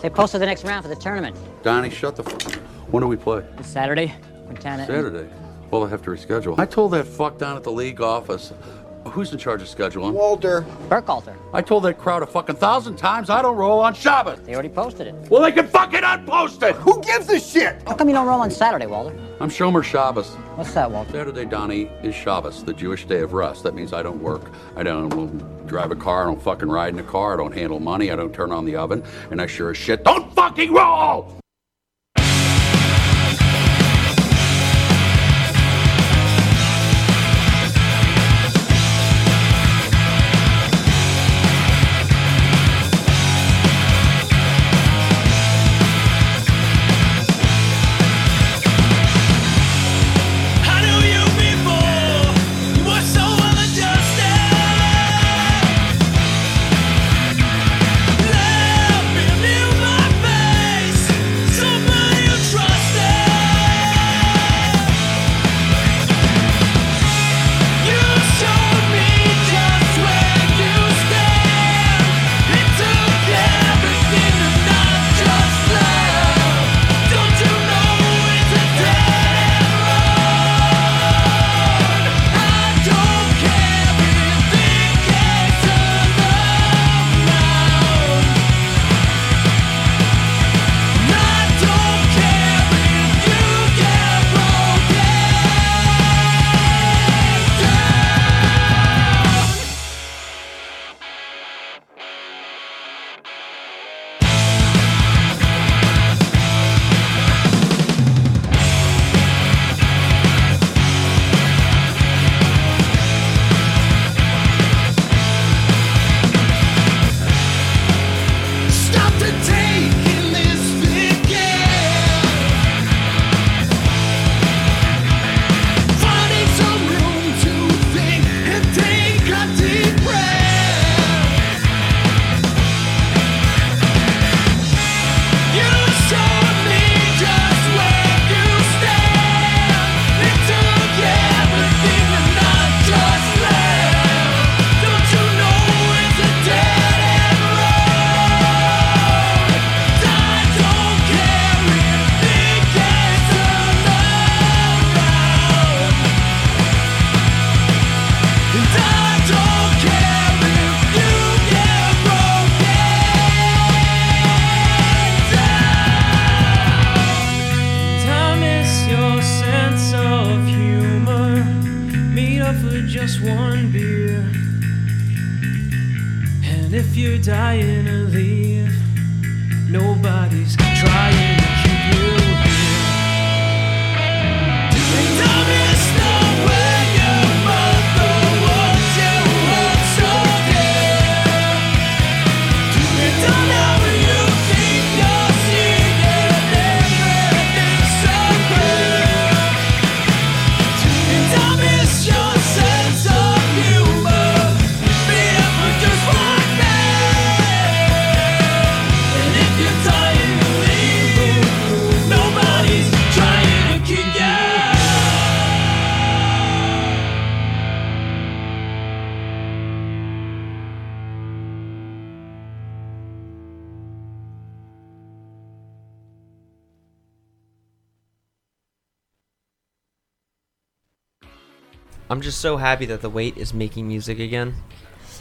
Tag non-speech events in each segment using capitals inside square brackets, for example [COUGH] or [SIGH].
They posted the next round for the tournament. Donnie, shut the fuck. When do we play? It's Saturday. Quintana. Saturday. Well, I have to reschedule. I told that fuck down at the league office. Who's in charge of scheduling? Walter. Burkhalter. I told that crowd a fucking thousand times I don't roll on Shabbat. They already posted it. Well, they can fucking unpost it. Who gives a shit? How come you don't roll on Saturday, Walter? I'm Shomer Shabbos. What's that, Walter? Saturday, Donnie, is Shabbos, the Jewish day of rest. That means I don't work. I don't drive a car. I don't fucking ride in a car. I don't handle money. I don't turn on the oven. And I sure as shit don't fucking roll! I'm just so happy that the Wait is making music again.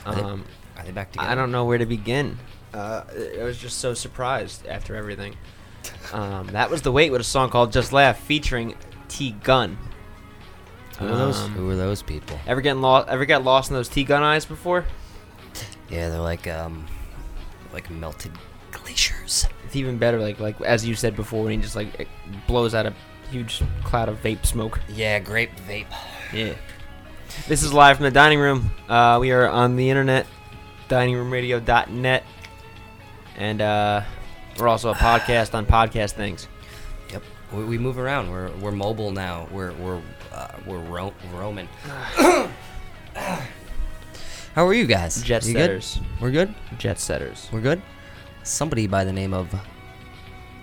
Are they- Um, Are they back together? I don't know where to begin. Uh, I was just so surprised after everything. Um, that was the Wait with a song called "Just Laugh" featuring T Gun. Who are those? Um, Who are those people? Ever getting lost? Ever got lost in those T Gun eyes before? Yeah, they're like um, like melted glaciers. It's even better, like like as you said before, when he just like it blows out a huge cloud of vape smoke. Yeah, grape vape. Yeah. This is live from the dining room. Uh, we are on the internet, diningroomradio.net, and uh, we're also a [SIGHS] podcast on podcast things. Yep. We, we move around. We're we're mobile now. We're we're uh, we're ro- roaming. [COUGHS] How are you guys? Jet You setters. Good? We're good. Jet setters. We're good. Somebody by the name of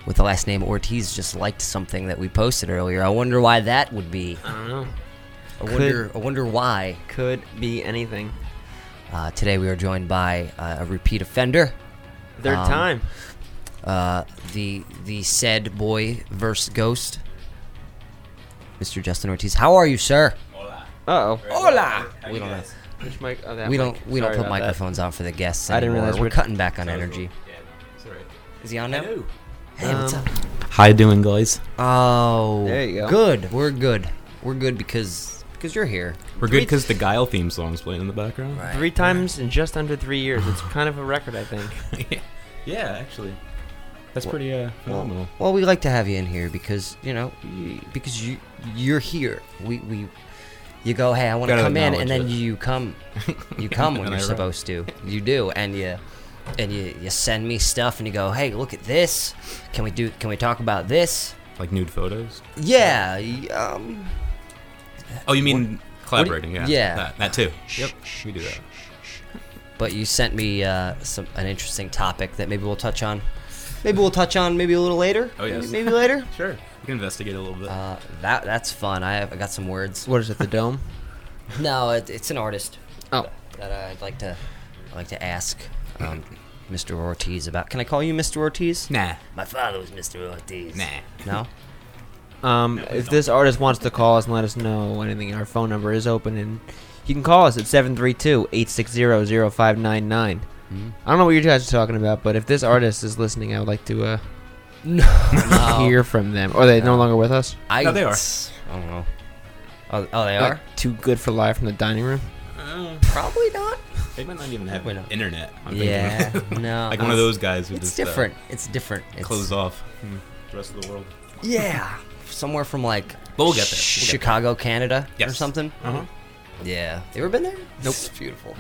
with the last name Ortiz just liked something that we posted earlier. I wonder why that would be. I don't know. I Could- wonder. I wonder why. Could be anything. Uh, today we are joined by uh, a repeat offender. Third Um, time. uh, the the said boy versus ghost, Mr. Justin Ortiz. How are you, sir? Uh oh. Hola. We don't have, Which mic? Oh, that we mic. don't we don't put about that. microphones on for the guests. I didn't realize we're we're- cutting back on energy. Sorry. Is he on now? Hey, what's Um, up? How you doing, guys? Oh, There you go. Good. We're good. We're good because because you're here. We're good because the Guile theme song's playing in the background. Right. Three times in just under three years. It's kind of a record, I think. [LAUGHS] yeah, actually, that's pretty uh, phenomenal. Well, we like to have you in here because you know because you you're here. We we you go, hey, I want to come in, and then it. you come, you come when [LAUGHS] you're supposed to. You do, and you and you you send me stuff, and you go, hey, look at this. Can we do? Can we talk about this? Like nude photos. Yeah. Um. Oh, you mean collaborating? yeah. yeah. That, that too. Yep. We do that. But you sent me uh, some an interesting topic that maybe we'll touch on. Maybe we'll touch on maybe a little later. Oh, yes. Maybe, maybe later. [LAUGHS] Sure. We can investigate a little bit. Uh, that that's fun. I have I got some words. What is it? The dome? [LAUGHS] No, it, it's an artist. Oh. That I'd like to I'd like to ask um, Mr. Ortiz about. Can I call you Mr. Ortiz? nah. My father was Mr. Ortiz. Nah. No. [LAUGHS] Um, if this artist wants to call us and let us know anything, our phone number is open, and you can call us at 732-860-0599. Hmm? I don't know what you guys are talking about, but if this artist is listening, I would like to uh, No. [LAUGHS] hear from them. Are they no longer with us? I, No, they are. I don't know. Oh, oh they Like, are. too good for live from the dining room. Probably not. They might not even have Wait, no. internet. I'm Yeah. thinking. [LAUGHS] no. like one of those guys who It's just uh, different. it's different. It's, closed off from the rest of the world. Yeah. Somewhere from like But we'll get there. We'll get Chicago, Canada, or something. Uh-huh. Yeah. You ever been there? Nope. It's beautiful.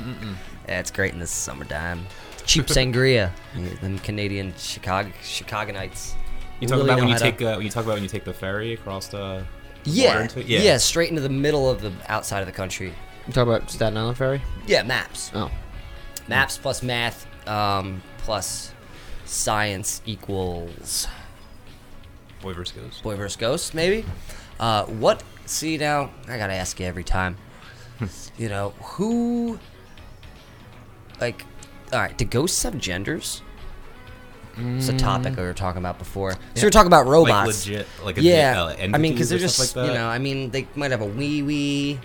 Yeah, it's great in the summertime. Cheap sangria. [LAUGHS] Yeah, them Canadian Chicago Chicagonites. You talk really about when you how to- take uh, when you talk about when you take the ferry across the Yeah. water into yeah. Yeah. straight into the middle of the outside of the country. You talk about Staten Island Ferry? Yeah, maps. Oh. Maps plus math um, plus science equals Boy versus Ghost. Boy vs. Ghost, maybe. Uh, what? See now, I gotta ask you every time. [LAUGHS] you know who? Like, all right, do ghosts have genders? It's a topic we were talking about before. So we were talking about robots. Like legit, like a yeah, uh, I mean, because they're just like you know, I mean, they might have a wee wee.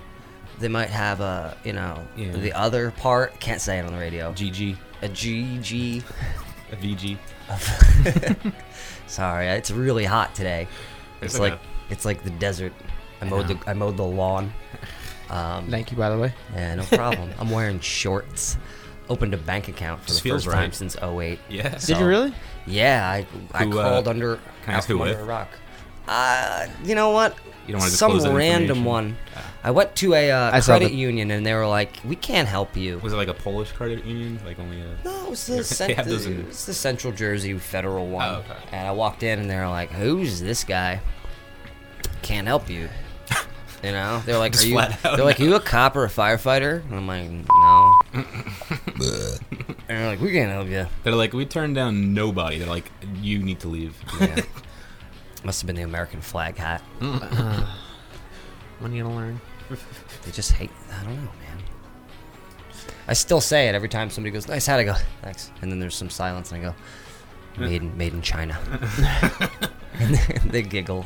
They might have a you know Yeah. the other part. Can't say it on the radio. GG, A GG. [LAUGHS] a VG. [LAUGHS] Sorry, it's really hot today. It's, It's like okay. it's like the desert. I mowed the I mowed the lawn. Um, Thank you, by the way. yeah, no problem. I'm wearing shorts. Opened a bank account for Just the feels first time since 08. Yeah. Did you really? Yeah, I I Who, uh, crawled under can I out ask who from under with? a rock. Uh, you know what? You don't wanna Some random one. Ah. I went to a uh, saw credit the- union and they were like, "We can't help you." Was it like a Polish credit union? Like only a. No, it was the, [LAUGHS] cent- have those in- it was the Central Jersey Federal one. Oh, okay. And I walked in and they were like, "Who's this guy? Can't help you." [LAUGHS] You know, they're like, Just "Are you?" flat out They're like, "Are you a cop or a firefighter?" And I'm like, "No." [LAUGHS] and they're like, "We can't help you." They're like, we turned down nobody. They're like, you need to leave. Yeah. Must have been the American flag hat. [LAUGHS] Uh, when are you gonna learn? [LAUGHS] They just hate. I don't know, man. I still say it every time somebody goes, "Nice hat." I go, "Thanks," and then there's some silence, and I go, "Made in made in China," [LAUGHS] and they- they giggle.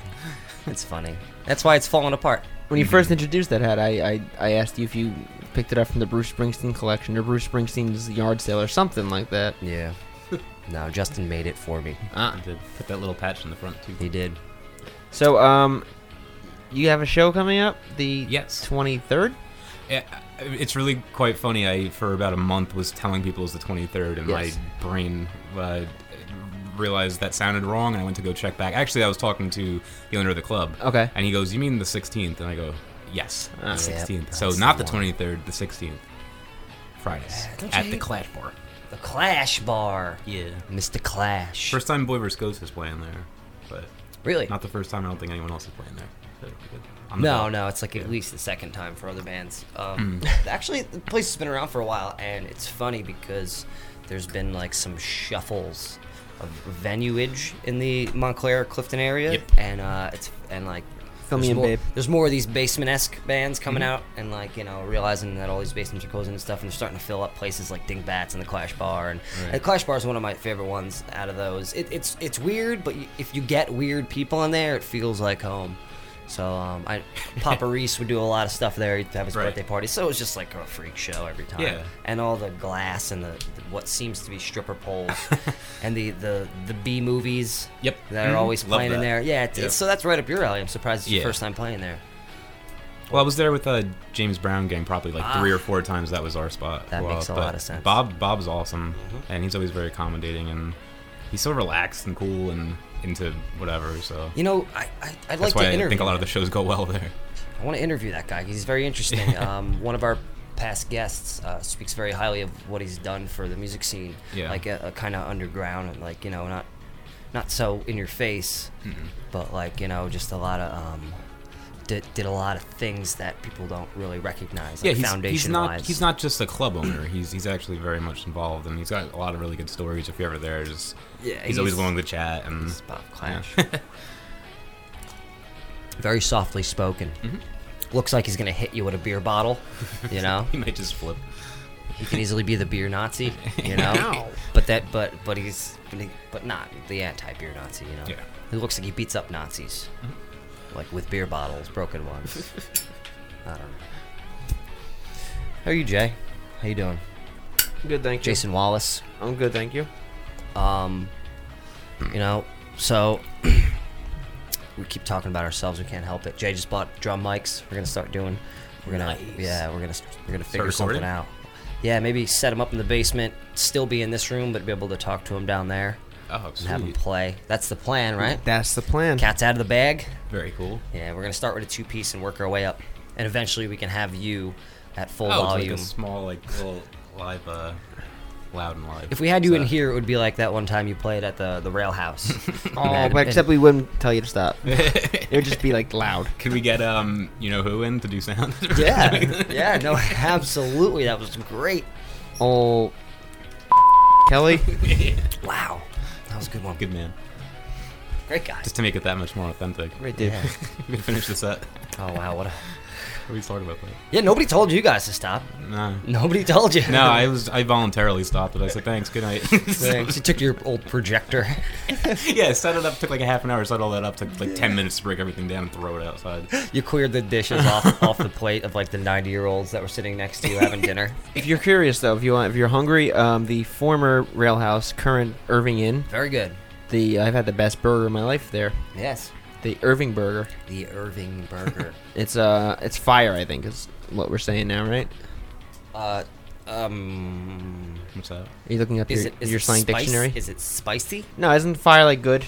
It's funny. That's why it's falling apart. When you mhm. first introduced that hat, I, I, I asked you if you picked it up from the Bruce Springsteen collection or Bruce Springsteen's yard sale or something like that. Yeah. No, Justin made it for me. Ah. I did put that little patch in the front too. He did. So, um, you have a show coming up the Yes. 23rd? Yeah, it's really quite funny. I for about a month was telling people it was the 23rd, and Yes. my brain uh, realized that sounded wrong, and I went to go check back. Actually, I was talking to the owner of the club. Okay. And he goes, "You mean the 16th?" And I go, "Yes, the Ah. Yep, 16th." so not the the, 23rd, the 16th. Friday at you the Clash Bar. The Clash Bar. Yeah. Mr. Clash. First time Boy vs. Ghost is playing there, but really? not the first time. I don't think anyone else is playing there. So it'll be good. I'm the No, no, it's like at least the second time for other bands. Um, [LAUGHS] Actually, the place has been around for a while, and it's funny because there's been like some shuffles of venuage in the Montclair Clifton area, Yep. and uh, it's and like Fill me there's in, more, babe. There's more of these basement-esque bands coming Mm-hmm. out, and like you know, realizing that all these basements are closing and stuff, and they're starting to fill up places like Dingbatz and the Clash Bar, and, and Clash Bar is one of my favorite ones out of those. It, it's it's weird, but if you get weird people in there, it feels like home. So um, I, Papa Reese would do a lot of stuff there. He'd have his Right. birthday party, so it was just like a freak show every time. Yeah. And all the glass and the, the what seems to be stripper poles, [LAUGHS] and the the the B movies. Yep. That are Mhm. always Love playing in there. Yeah. It's, Yep. it's, so that's right up your alley. I'm surprised it's your first time playing there. Well, I was there with uh, James Brown gang probably like Ah. three or four times. That was our spot. That while, makes a lot of sense. Mm-hmm. Bob, Bob's awesome, and he's always very accommodating, and he's so relaxed and cool and into whatever. So You know, I, I I'd that's like why to I think a lot of the shows go well there. I want to interview that guy. He's very interesting. [LAUGHS] um, one of our past guests uh, speaks very highly of what he's done for the music scene. Yeah. Like a, a kind of underground and like you know not not so in your face, but like you know just a lot of um. Did, did a lot of things that people don't really recognize. yeah, he's, foundation he's not wise. he's not just a club owner. He's he's actually very much involved, and he's got a lot of really good stories. If you're ever there, just Yeah, he's, always he's- willing to chat and He's Bob Clash. yeah. [LAUGHS] very softly spoken. Mm-hmm. Looks like he's gonna hit you with a beer bottle. You know, [LAUGHS] he might just flip. he can easily be the beer Nazi. [LAUGHS] You know, but that but but he's but not the anti-beer Nazi. You know, Yeah. he looks like he beats up Nazis, like with beer bottles, broken ones. I don't know. How are you, Jay? How you doing, Good, thank you. Jason Wallace? I'm good, thank you. Um, you know, so [CLEARS THROAT] we keep talking about ourselves. We can't help it. Jay just bought drum mics. We're gonna start doing. We're gonna yeah. We're gonna we're gonna figure something out. Yeah, maybe set him up in the basement. Still be in this room, but be able to talk to him down there Oh, and have him sweet. play. That's the plan, right? That's the plan. Cat's out of the bag. Very cool. Yeah, we're gonna start with a two piece and work our way up, and eventually we can have you at full Oh, volume. it's like a small, like little live, uh, loud and live. if we had you in here, it would be like that one time you played at the the Rail House. [LAUGHS] [LAUGHS] Oh, And- but and- except we wouldn't tell you to stop. [LAUGHS] it would just be like loud. Can we get um, you know who in to do sound? Yeah, yeah, no, absolutely. That was great. Oh, Kelly. Wow, that was a good one. Good man. Great guy. Just to make it that much more authentic. Great dude. Yeah. [LAUGHS] we can finish the set. Oh wow, what a We talked about that. yeah. Nobody told you guys to stop. No. Nobody told you. No, I was I voluntarily stopped it. I said thanks, good night. [LAUGHS] Thanks. You took your old projector. [LAUGHS] yeah, set it up took like a half an hour. To set all that up took like ten minutes to break everything down and throw it outside. You cleared the dishes off [LAUGHS] off the plate of like the ninety year olds that were sitting next to you having dinner. If you're curious though, if you want, if you're hungry, um, the former Rail House, current Irving Inn, Very good. the I've had the best burger of my life there. Yes. The Irving Burger. The Irving Burger. [LAUGHS] It's uh, it's fire. I think is what we're saying now, right? uh, um, What's that? Are you looking up is your it is your slang spice? dictionary? Is it spicy? no, isn't fire like good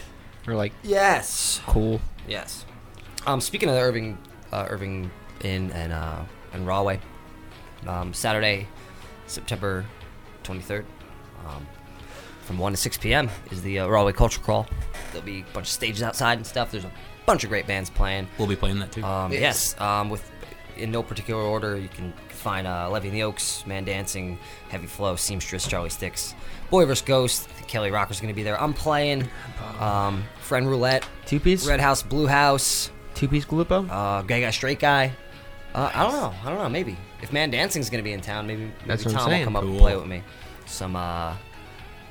or like Yes. cool? Yes. Um, speaking of the Irving, uh, Irving Inn and uh, and Rahway, um, Saturday, September twenty third, um, from one to six p.m. is the uh, Rahway Culture Crawl. There'll be a bunch of stages outside and stuff. There's a bunch of great bands playing. We'll be playing that too. Um, yes. Um, with in no particular order, you can find uh, Levy and the Oaks, Man Dancing, Heavy Flow, Seamstress, Charlie Sticks, Boy vs. Ghost. Kelly Rocker's going to be there. I'm playing. Um, Friend Roulette, Two piece, Red House, Blue House, two piece Galupo. uh, Gay Guy, Straight Guy. Uh, I don't know. I don't know. Maybe if Man Dancing's going to be in town, maybe, maybe That's Tom will come up and play with me. Some uh,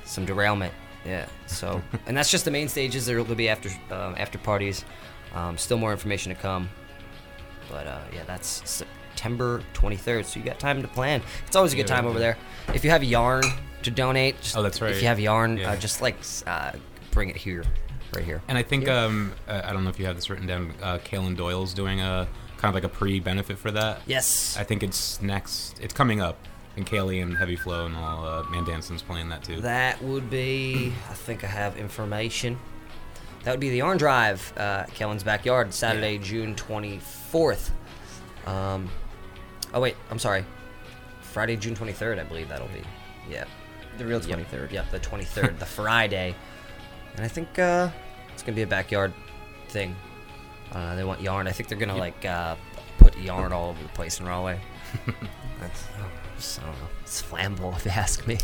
some derailment. Yeah. So, [LAUGHS] and that's just the main stages. There will be after um, after parties. Um, still more information to come. But uh, yeah, that's September 23rd. So you got time to plan. It's always a good Yeah, time over there. If you have yarn to donate, just, Oh, that's right. If you have yarn, Yeah. uh, just like uh, bring it here, right here. And I think um, uh, I don't know if you have this written down. Uh, Kalen Doyle's doing a kind of like a pre-benefit for that. Yes. I think it's next. It's coming up. And Kaylee and Heavy Flow and all uh, Man Dancing's playing that too. That would be. I think I have information. That would be the Yarn Drive, uh, Kellen's backyard, Saturday, June twenty fourth. Um, oh wait, I'm sorry. Friday, June twenty third, I believe that'll be. Yeah. The real twenty third. Yep, the twenty third, the [LAUGHS] Friday, and I think uh, it's gonna be a backyard thing. Uh, they want yarn. I think they're gonna like uh, put yarn all over the place in Rahway. [LAUGHS] That's, I don't know. It's flammable, if you ask me.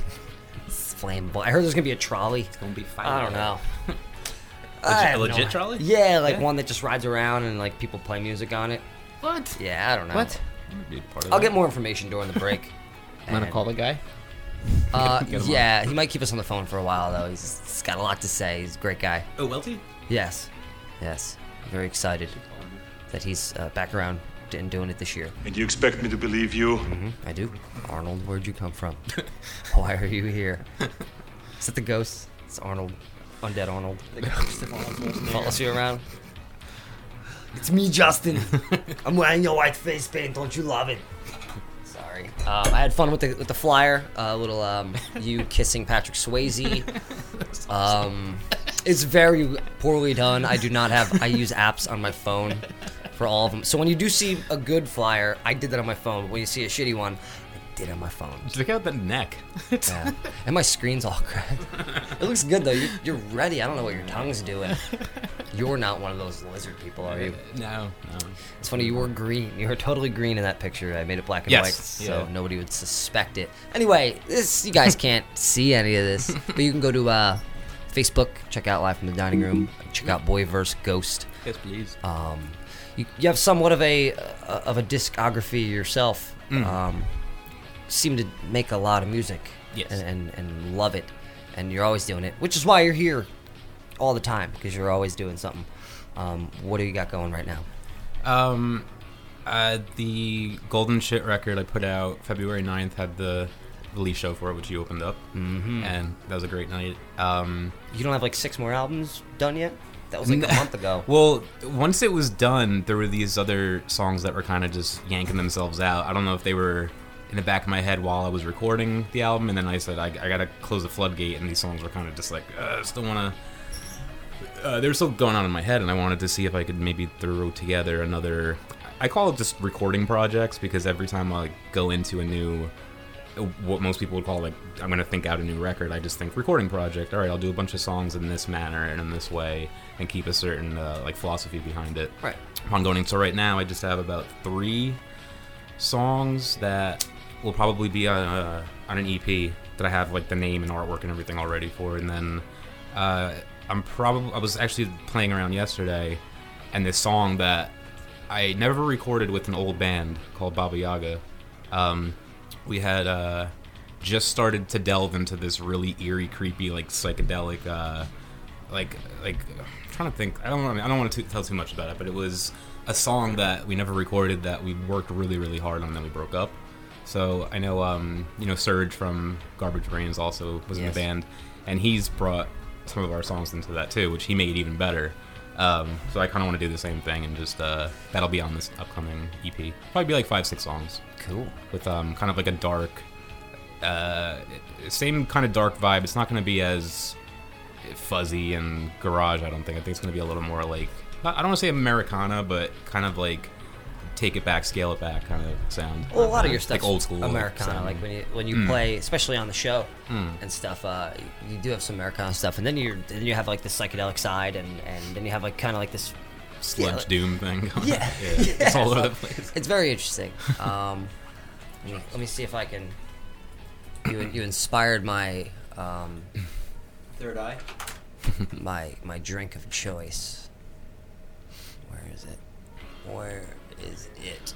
It's flammable. I heard there's gonna be a trolley. It's gonna be fun. I don't know. [LAUGHS] I Legit, have a no- legit trolley? Yeah, like Yeah. one that just rides around and like people play music on it. What? Yeah, I don't know. What? Be part of I'll that. get more information during the break. [LAUGHS] I'm gonna And, call the guy. Uh, [LAUGHS] Get him on. yeah, he might keep us on the phone for a while though. He's, he's got a lot to say. He's a great guy. Oh, Welty? Yes, yes. Very excited that he's uh, back around and doing it this year. And you expect me to believe you? hmm I do. Arnold, where'd you come from? [LAUGHS] Why are you here? Is it the ghost? It's Arnold. Undead Arnold. The ghost of Arnold. Follows you around. It's me, Justin. [LAUGHS] I'm wearing your white face paint. Don't you love it? Sorry. Um, I had fun with the with the flyer. A little um, you kissing Patrick Swayze. Um, it's very poorly done. I do not have. I use apps on my phone for all of them. So when you do see a good flyer, I did that on my phone. When you see a shitty one, I did it on my phone. Check out the neck. [LAUGHS] Yeah. and my screen's all cracked. It looks good though. You're, you're ready. I don't know what your tongue's doing. You're not one of those lizard people, are you? no, no. It's funny. You were green. You were totally green in that picture. I made it black and Yes, white, so yeah. nobody would suspect it. Anyway, this you guys can't [LAUGHS] see any of this, but you can go to uh, Facebook, check out Live from the Dining Room, check out Boy vs. Ghost. Yes, please. Um, you, you have somewhat of a uh, of a discography yourself. Mm. Um, seem to make a lot of music, Yes. and, and and love it, and you're always doing it, which is why you're here all the time because you're always doing something. Um, what do you got going right now? Um, uh, the Golden Shit record I put out February 9th had the release show for it, which you opened up, mm-hmm. and that was a great night. Um, You don't have like six more albums done yet? That was like a month ago. [LAUGHS] well, once it was done, there were these other songs that were kind of just yanking themselves out. I don't know if they were in the back of my head while I was recording the album, and then I said I, I gotta close the floodgate, and these songs were kind of just like uh, I still wanna. Uh, they were still going on in my head, and I wanted to see if I could maybe throw together another. I call it just recording projects because every time I like, go into a new, what most people would call like, I'm gonna think out a new record. I just think recording project. All right, I'll do a bunch of songs in this manner and in this way, and keep a certain uh, like philosophy behind it. Right. Ongoing. So right now, I just have about three songs that will probably be on, uh, on an EP that I have like the name and artwork and everything all ready for, and then uh, I'm probably I was actually playing around yesterday, and this song that I never recorded with an old band called Baba Yaga. Um, we had uh, just started to delve into this really eerie, creepy, like psychedelic, uh, like like I'm trying to think. I don't want I don't want to tell too much about it, but it was a song that we never recorded that we worked really really hard on, and then we broke up. So I know um, you know Serge from Garbage Brains also was in the band, and he's brought some of our songs into that too, which he made even better. Um, so I kind of want to do the same thing, and just uh, that'll be on this upcoming EP. Probably be like five six songs Cool. with um, kind of like a dark, uh, same kind of dark vibe. It's not going to be as fuzzy and garage. I don't think. I think it's going to be a little more like I don't want to say Americana, but kind of like take it back, scale it back kind of sound. Well, a lot of your stuff like old school Americana. sound. Like when you when you Mm. play, especially on the show Mm. and stuff, uh, you do have some Americana stuff, and then you then you have like the psychedelic side, and and then you have like kind of like this sludge yeah, doom thing. going on. Yeah, [LAUGHS] it's [LAUGHS] all over so the place. It's very interesting. Um, let, me, let me see if I can. You you inspired my um, Third eye. my my drink of choice. Where is it? Where is it?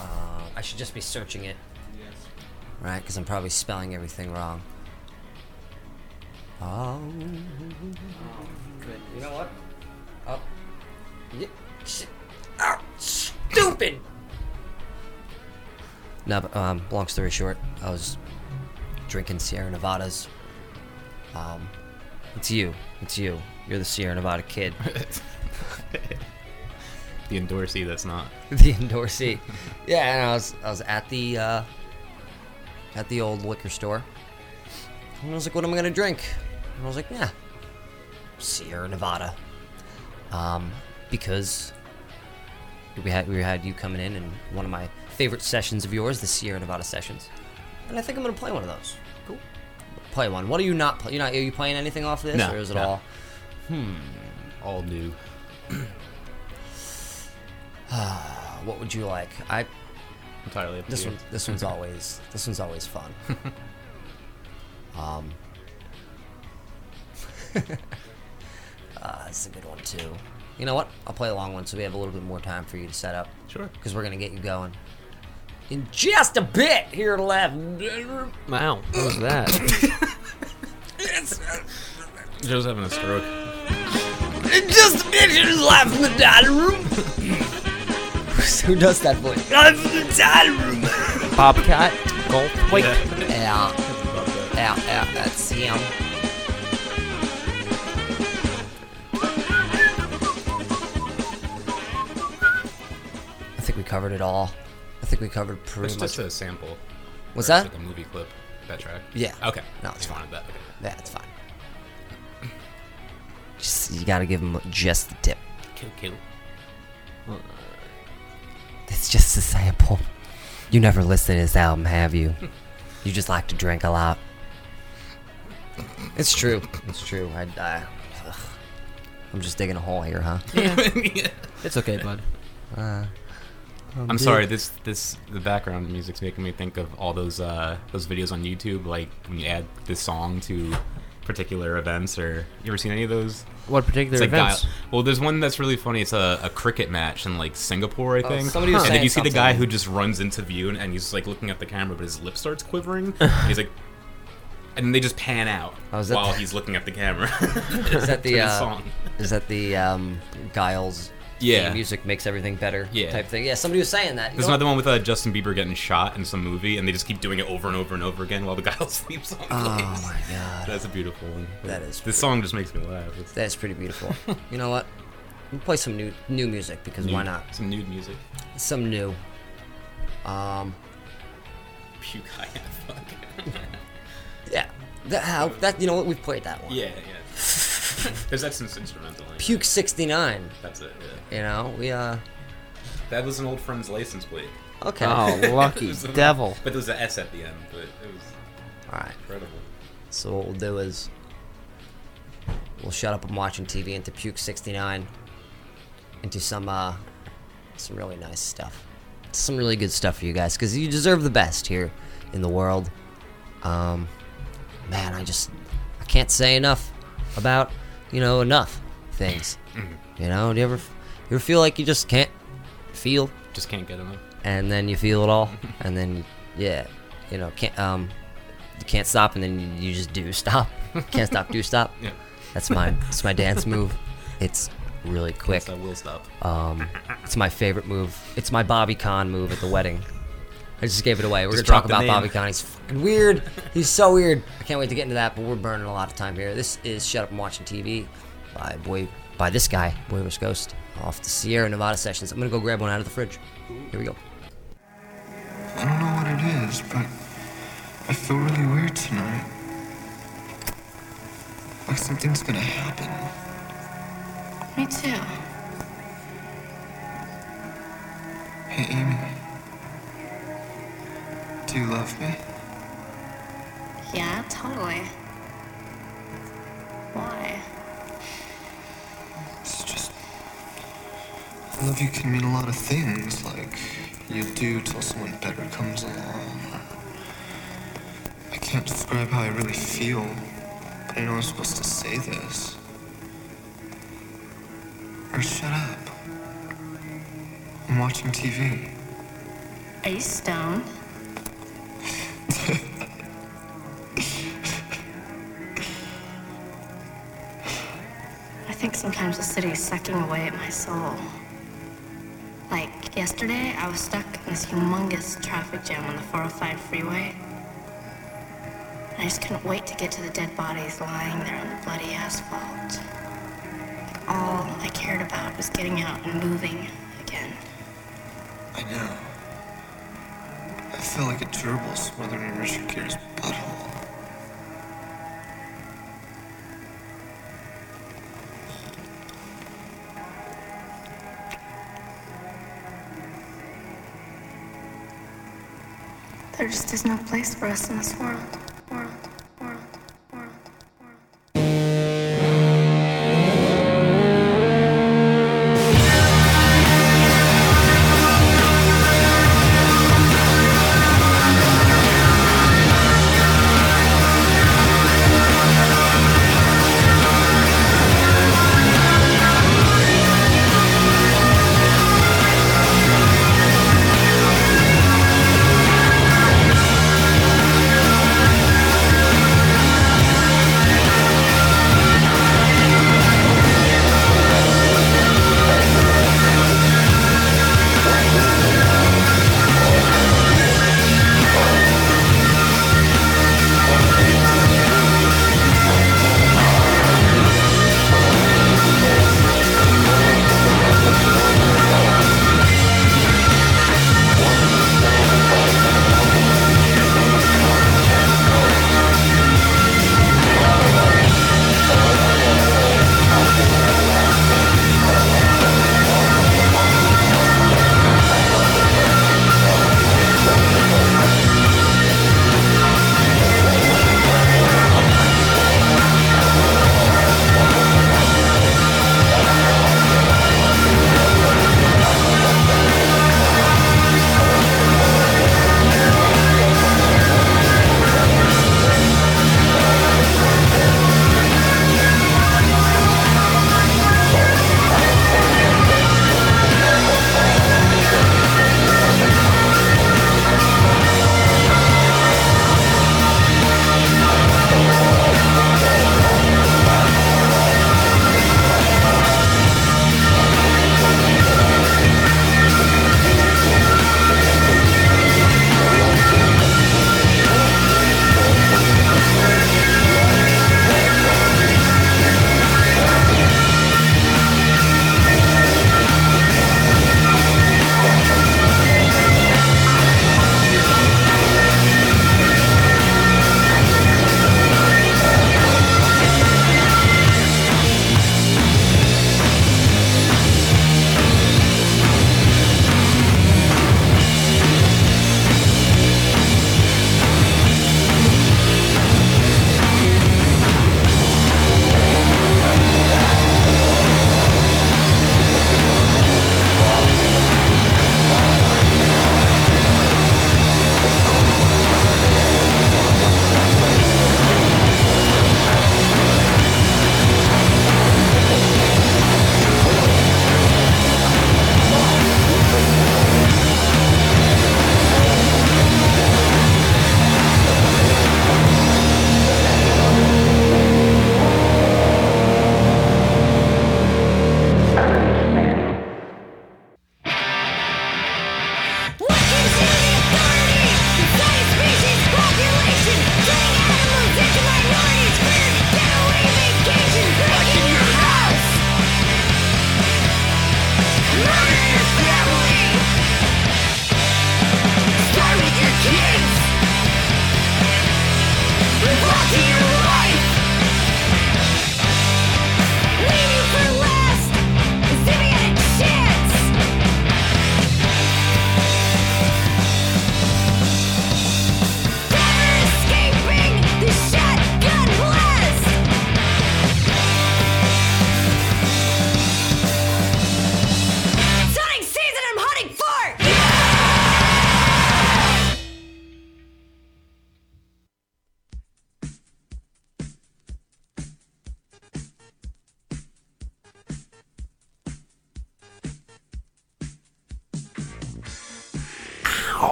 Uh, I should just be searching it. Yes. Right, because I'm probably spelling everything wrong. Oh. You know what? Oh. Yeah. Ah, stupid! No, but, um, long story short, I was drinking Sierra Nevadas. Um, it's you. It's you. You're the Sierra Nevada kid. [LAUGHS] the endorsee that's not. [LAUGHS] the endorsee. Yeah, and I was I was at the uh, at the old liquor store. And I was like, "What am I gonna drink?" And I was like, "Yeah, Sierra Nevada," um, because we had we had you coming in and one of my favorite sessions of yours, the Sierra Nevada sessions, and I think I'm gonna play one of those. Cool. Play one. What are you not? Play- you're not. Are you playing anything off this, No, or is it no. all? Hmm. All new. Ah, [SIGHS] what would you like? I Entirely up to This you. one, this one's [LAUGHS] always, this one's always fun. [LAUGHS] um, [LAUGHS] this is a good one too. You know what? I'll play a long one so we have a little bit more time for you to set up. Sure. Because we're gonna get you going in just a bit here left. Wow, what was that? [LAUGHS] Joe's having a stroke. In just a bit here left in the dining room. [LAUGHS] Who does that voice? I'm in the dining room. Bobcat, Goldthwait. Yeah, yeah, yeah. That's him. Covered it all. I think we covered pretty It's much. just a sample. What's Or it's that? Like a movie clip. That track. Yeah. Okay. No, it's fine. wanted that. Okay. Yeah, it's fine. Just you gotta give him just the tip. Kill, kill. It's just a sample. You never listened to this album, have you? [LAUGHS] You just like to drink a lot. It's true. It's true. I, I. I'm just digging a hole here, huh? [LAUGHS] It's okay, bud. Uh, I'm sorry. This this the background music's making me think of all those uh those videos on YouTube, like when you add this song to particular events. Or you ever seen any of those? What particular like events? guy- well, there's one that's really funny. It's a, a cricket match in like Singapore, I think. Oh, somebody was and then you see the guy who just runs into view and, and he's like looking at the camera, but his lip starts quivering. [LAUGHS] and he's like, and then they just pan out Oh, while the- he's looking at the camera. [LAUGHS] is that [LAUGHS] the the uh, song? is that the um, Giles? Yeah. music makes everything better. Yeah. type thing. Yeah, somebody was saying that. There's another one with uh, Justin Bieber getting shot in some movie, and they just keep doing it over and over and over again while the guy [LAUGHS] song plays. Oh my god, That's a beautiful one. That is This song just makes me laugh. It's that's pretty beautiful. [LAUGHS] you know what? We'll play some new new music because why not? Some nude music. Some new. Um, Puke [LAUGHS] high fuck. yeah. That how that you know what we've played that one. yeah, yeah. [LAUGHS] There's that since instrumental. anyway. Puke sixty nine. That's it. Yeah. You know we uh That was an old friend's license plate. okay. Oh, [LAUGHS] lucky [LAUGHS] It a- devil. But there was an S at the end. But it was All right. incredible. So what we'll do is we'll shut up and watching TV into Puke 69 into some uh some really nice stuff. Some really good stuff for you guys cuz you deserve the best here in the world. Um man, I just I can't say enough about, you know, enough things. You know, do you ever you ever feel like you just can't feel Just can't get enough. and then you feel it all [LAUGHS] and then yeah, you know, can't um you can't stop and then you, you just do stop. Can't stop, do stop. [LAUGHS] Yeah. That's my that's my dance move. It's really quick. So I will stop. Um, it's my favorite move. It's my Bobby Conn move at the wedding. I just gave it away. We're Just gonna talk about name. Bobby Conn. He's fucking weird. He's so weird. I can't wait to get into that. But we're burning a lot of time here. This is Shut Up and Watching TV by boy by this guy, Boyless Ghost, off the Sierra Nevada sessions. I'm gonna go grab one out of the fridge. Here we go. I don't know what it is, but I feel really weird tonight. Like something's gonna happen. Me too. Hey, Amy. Do you love me? Yeah, totally. Why? It's just. Love you can mean a lot of things, like you do till someone better comes along. I can't describe how I really feel, but I know I'm supposed to say this. Or shut up. I'm watching TV. Are you stoned? I think sometimes the city is sucking away at my soul. Like yesterday, I was stuck in this humongous traffic jam on the 405 freeway. I just couldn't wait to get to the dead bodies lying there on the bloody asphalt. All I cared about was getting out and moving again. I know. I feel like a gerbil smothered in Richard Gere's butthole. There just is no place for us in this world,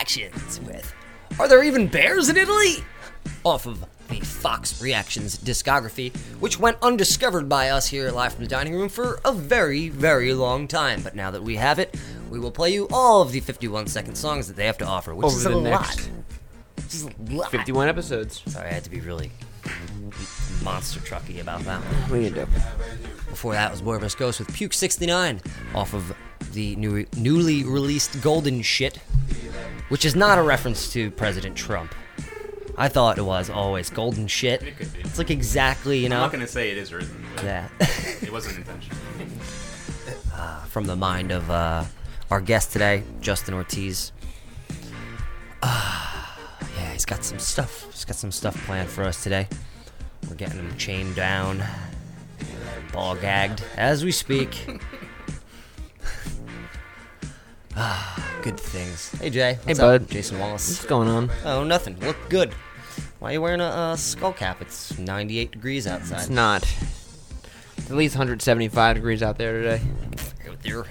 Reactions with Are There Even Bears in Italy? Off of the Fox Reactions discography, which went undiscovered by us here live from the dining room for a very, very long time. But now that we have it, we will play you all of the 51 second songs that they have to offer, which Over is the a next lot. Which is a lot. 51 episodes. Sorry, I had to be really monster trucky about that one. Do you do? Before that was Boris Ghost with Puke 69 off of the new, newly released Golden Shit, which is not a reference to President Trump. I thought it was always Golden Shit. It could be. It's like exactly, you know. I'm not gonna say it is written. But that [LAUGHS] It wasn't intentional. [LAUGHS] from the mind of uh, our guest today, Justin Ortiz. Ah, yeah, he's got some stuff. He's got some stuff planned for us today. We're getting him chained down, ball gagged as we speak. [LAUGHS] ah, good things. Hey Jay, what's Hey, up? bud. Jason Wallace. What's going on? Oh, nothing. Look good. Why are you wearing a uh, skull cap? It's 98 degrees outside. It's not. It's at least 175 degrees out there today. Out there.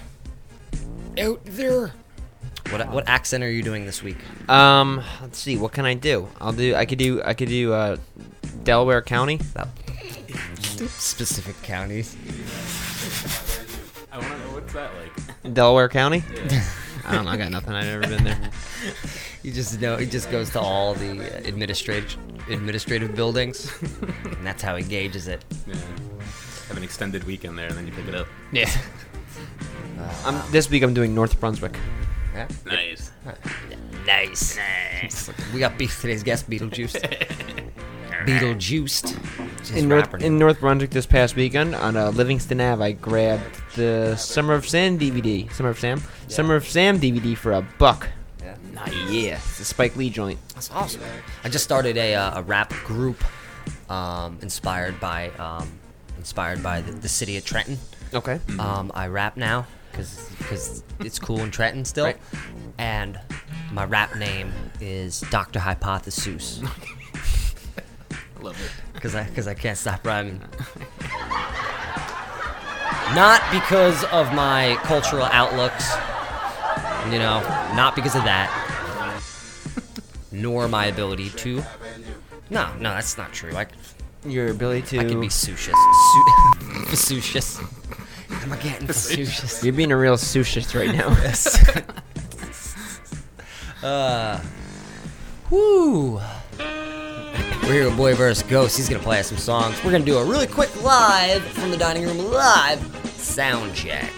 Out there. What what accent are you doing this week? Um, let's see. What can I do? I'll do. I could do. I could do. Uh, Delaware County. Specific counties. I want to know what's that like. Delaware County. [LAUGHS] I don't know. I got nothing. I've never been there. [LAUGHS] He just know he just goes to all the uh, administrative administrative buildings, and that's how he gauges it. Yeah. Have an extended weekend there, and then you pick it up. Yeah. [LAUGHS] I'm, this week I'm doing North Brunswick. Yeah. Nice. Nice. We got Be- today's guest, Beetlejuice. Beetlejuiced. Just In North, in North Brunswick this past weekend on uh, Livingston Ave, I grabbed the Summer of Sam DVD. Summer of Sam. Summer of Sam DVD for a buck. Yeah. Yeah, it's a Spike Lee joint. That's awesome. I just started a, uh, a rap group um, inspired by um, inspired by the, the city of Trenton. Okay. Um, I rap now because it's cool in Trenton still, Right. and my rap name is Doctor Hypothesis [LAUGHS] I love it. [LAUGHS] because I because I can't stop rhyming. [LAUGHS] Not because of my cultural outlooks, you know, not because of that, nor my ability to. No, no, that's not true. I, Your ability to. I can be sucious. Su- [LAUGHS] facetious. Am I getting facetious? You're being a real sucious right now. [LAUGHS] Uh, whoo. We're here with Boy vs. Ghost. He's gonna play us some songs. We're gonna do a really quick live from the dining room live sound check.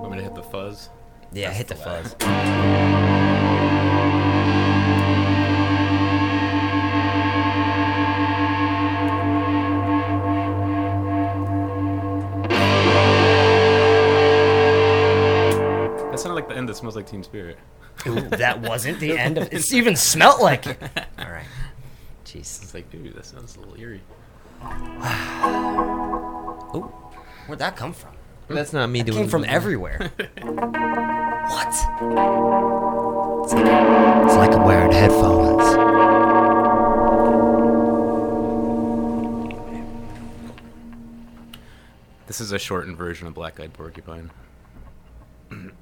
I'm gonna hit the fuzz. Yeah, hit the fuzz. That sounded like the end that smells like Teen Spirit. Ooh, that [LAUGHS] wasn't the end of. It's even smelt like it. [LAUGHS] All right. Jeez. It's like, dude, that sounds a little eerie. [SIGHS] Ooh, where'd that come from? That's not me doing It doing came from everywhere. [LAUGHS] what? It's like, it's like I'm wearing headphones. This is a shortened version of Black Eyed Porcupine. [CLEARS THROAT]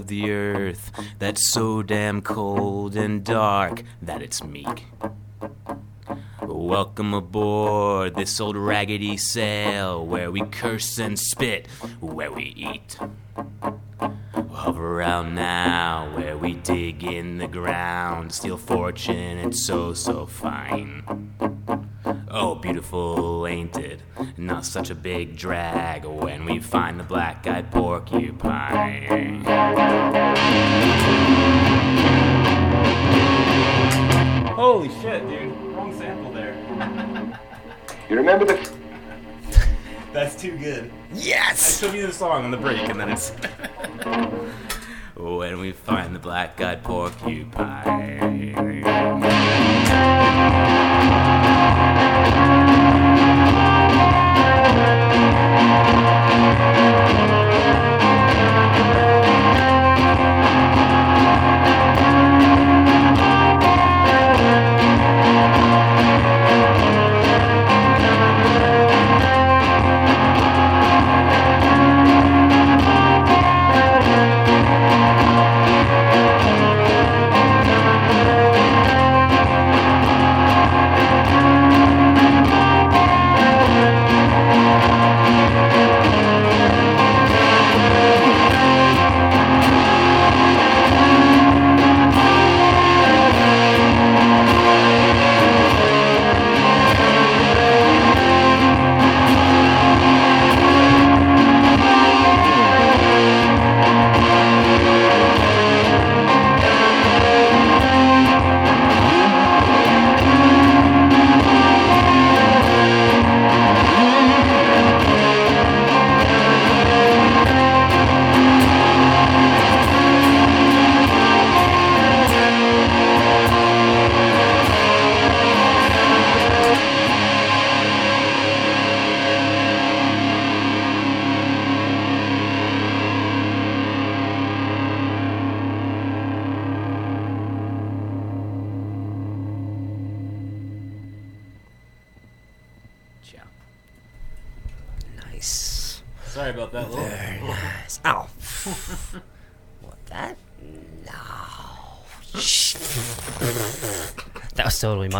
of the earth that's so damn cold and dark that it's meek. Welcome aboard this old raggedy sail where we curse and spit, where we eat. Hover around now where we dig in the ground, steal fortune, it's so, so fine. Oh, beautiful, ain't it? Not such a big drag when we find the black eyed porcupine. Holy shit, dude. Wrong sample there. You remember the That's too good. Yes! I showed you the song on the break, and then it's. [LAUGHS] [LAUGHS] when we find the black eyed porcupine.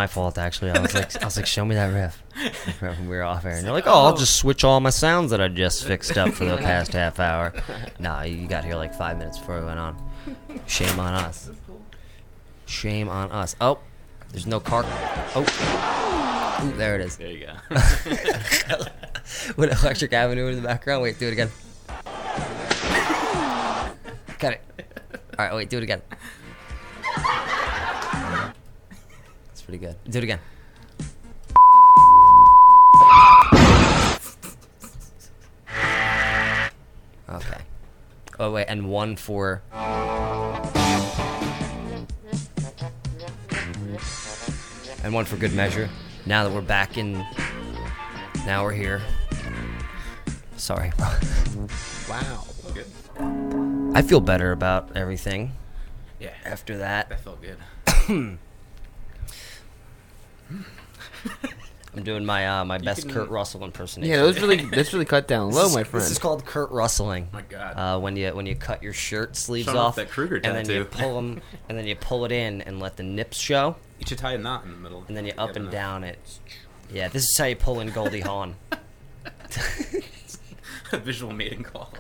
My fault. Actually, I was like, I was like, show me that riff. [LAUGHS] We were off air, and you're like, oh, I'll oh. just switch all my sounds that I just fixed up for the [LAUGHS] past half hour. Nah, you got here like five minutes before we went on. Shame on us. Shame on us. Oh, there's no car. Oh, Ooh, there it is. There you go. [LAUGHS] With Electric Avenue in the background. Wait, do it again. Got it. All right, wait, do it again. Do it again. Okay. Oh wait, and one for. And one for good measure. Now that we're back in. Now we're here. Sorry. [LAUGHS] wow. Good. I feel better about everything. Yeah. After that. That felt good. [CLEARS THROAT] I'm doing my uh, my best can- Kurt Russell impersonation. Yeah, those really [LAUGHS] that's really cut down low, my my This is called Kurt Rustling. My God. Uh, when you when you cut your shirt sleeves Showing off off, that Kruger and then you tattoo. pull them, [LAUGHS] and then you pull it in and let the nips show, You should tie a knot in the middle. and then you up and enough. down it. Yeah, this is how you pull in Goldie Hawn. [LAUGHS] A visual mating call.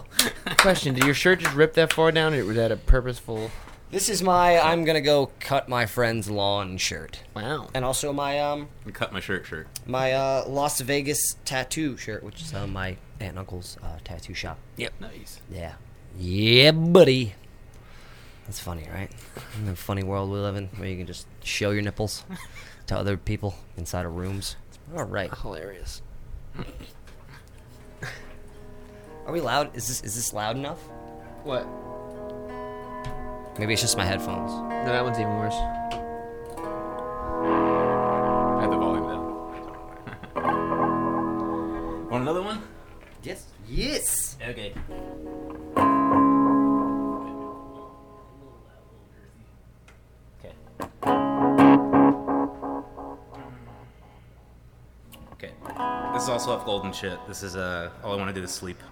Question: Did your shirt just rip that far down, or was that a purposeful? This is my I'm gonna go cut my friend's lawn shirt. Wow. And also my um And cut my shirt shirt. my uh, Las Vegas tattoo shirt, which is uh, my aunt and uncle's uh, tattoo shop. Yep. Nice. Yeah. Yeah, buddy. That's funny, right? In the funny world we live in, where you can just show your nipples [LAUGHS] to other people inside of rooms. All right. Hilarious. Are we loud? Is this is this loud enough? What? Maybe it's just my headphones. No, that one's even worse. I had the volume down. [LAUGHS] Want another one? Yes. Yes. Okay. Okay. Okay. This is also off golden shit. This is uh all I want to do is sleep.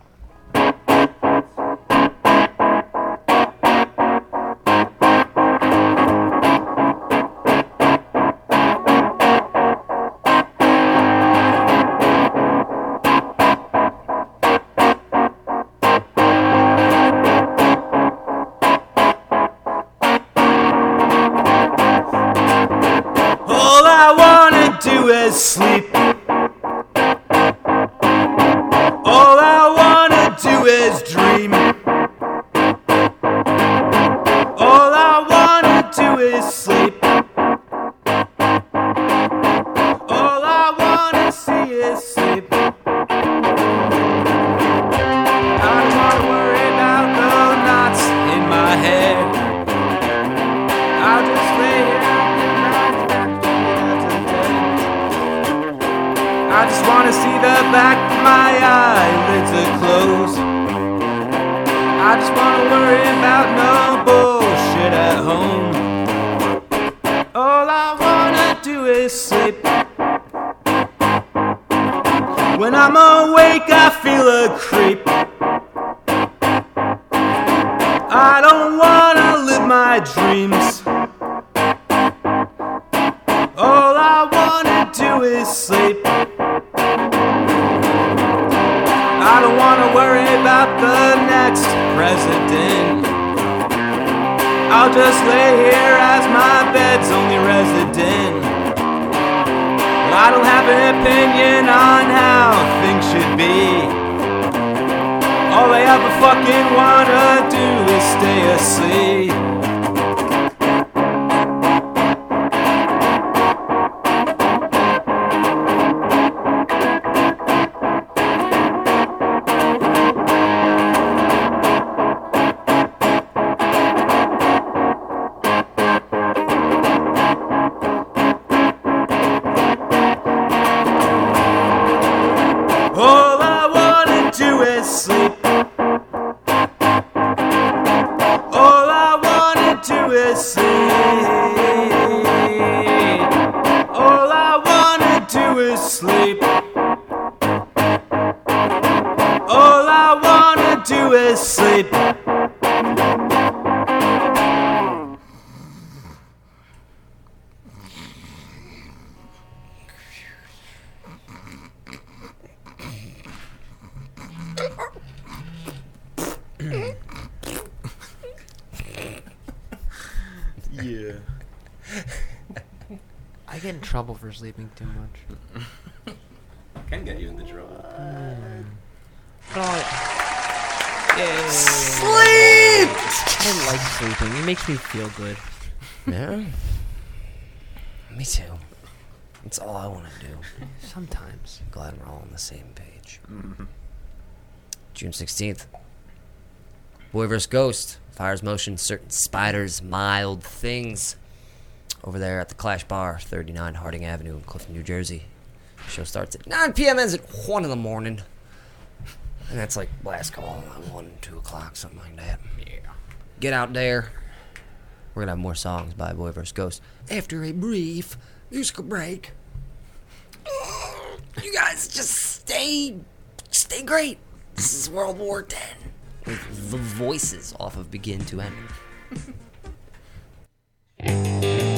For sleeping too much. [LAUGHS] Can get you in the trouble. Sleep! I like sleeping. It makes me feel good. [LAUGHS] Yeah. Me too. That's all I want to do. Sometimes. Glad we're all on the same page. Mm-hmm. June 16th. Boy vs. Ghost. Fires motion, certain spiders, mild things. Over there at the Clash Bar, 39 Harding Avenue in Clifton, New Jersey. Show starts at 9 p.m. ends at 1 in the morning. And that's like last call at 1, 2 o'clock, something like that. Yeah. Get out there. We're going to have more songs by Boy vs. Ghost after a brief musical break. [GASPS] You guys just stay, stay great. This is World War X with the voices off of Begin to End. [LAUGHS]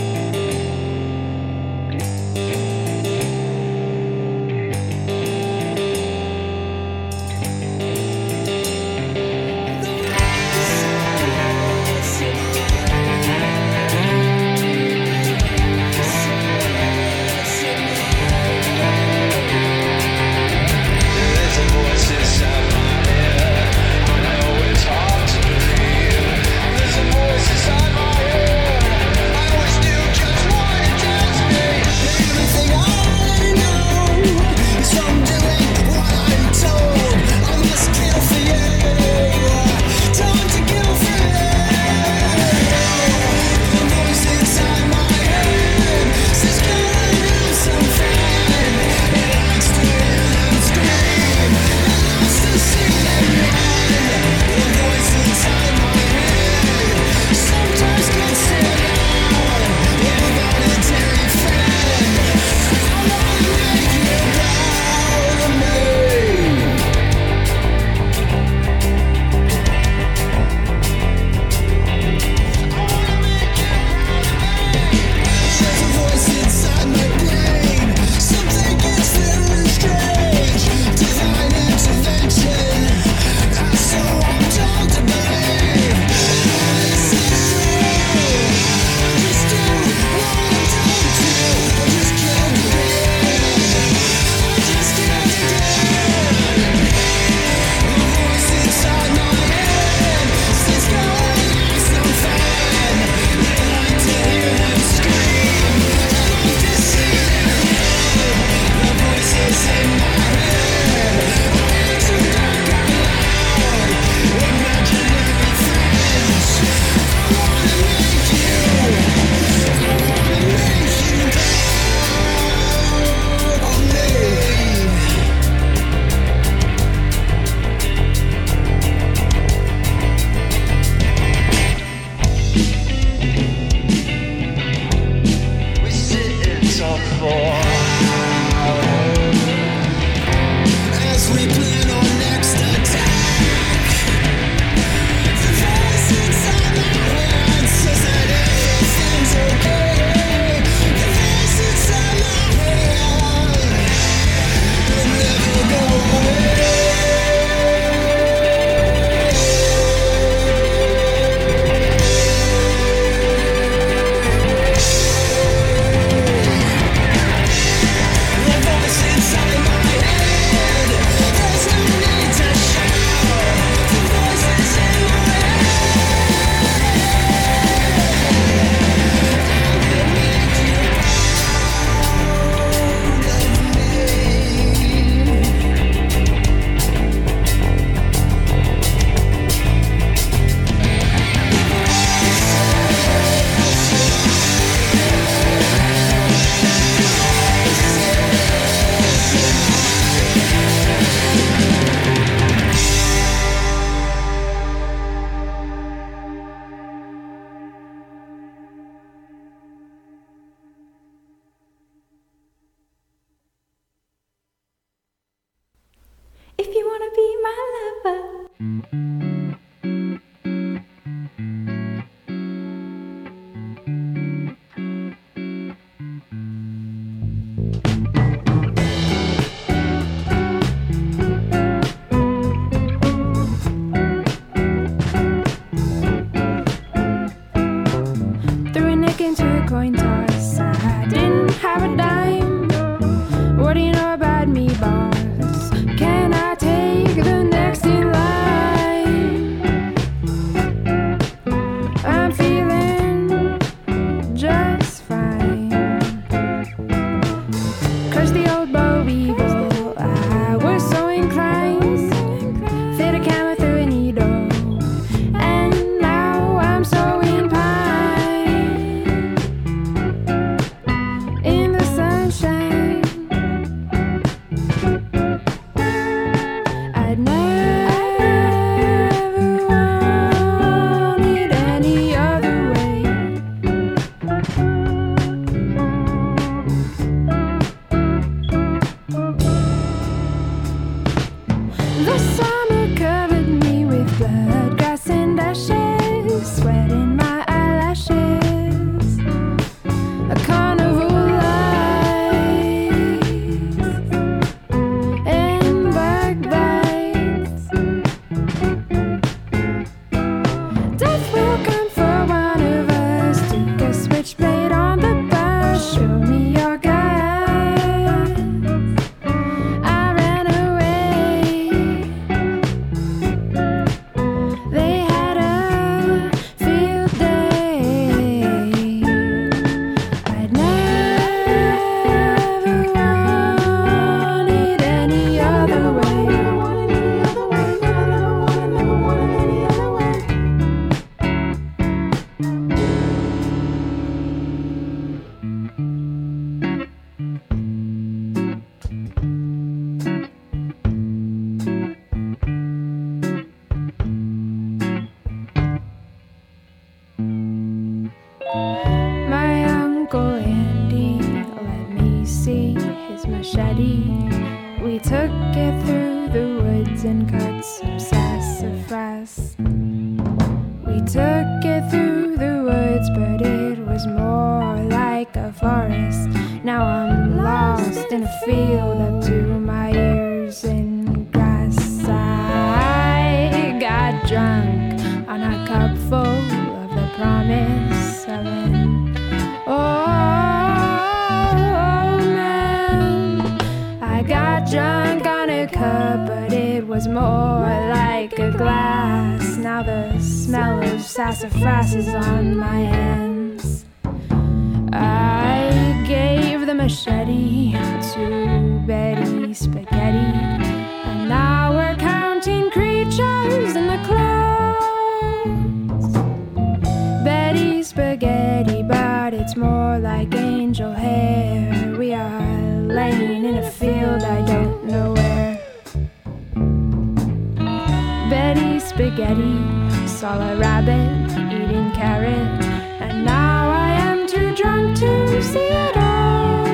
spaghetti, saw a rabbit eating carrot, and now I am too drunk to see it all.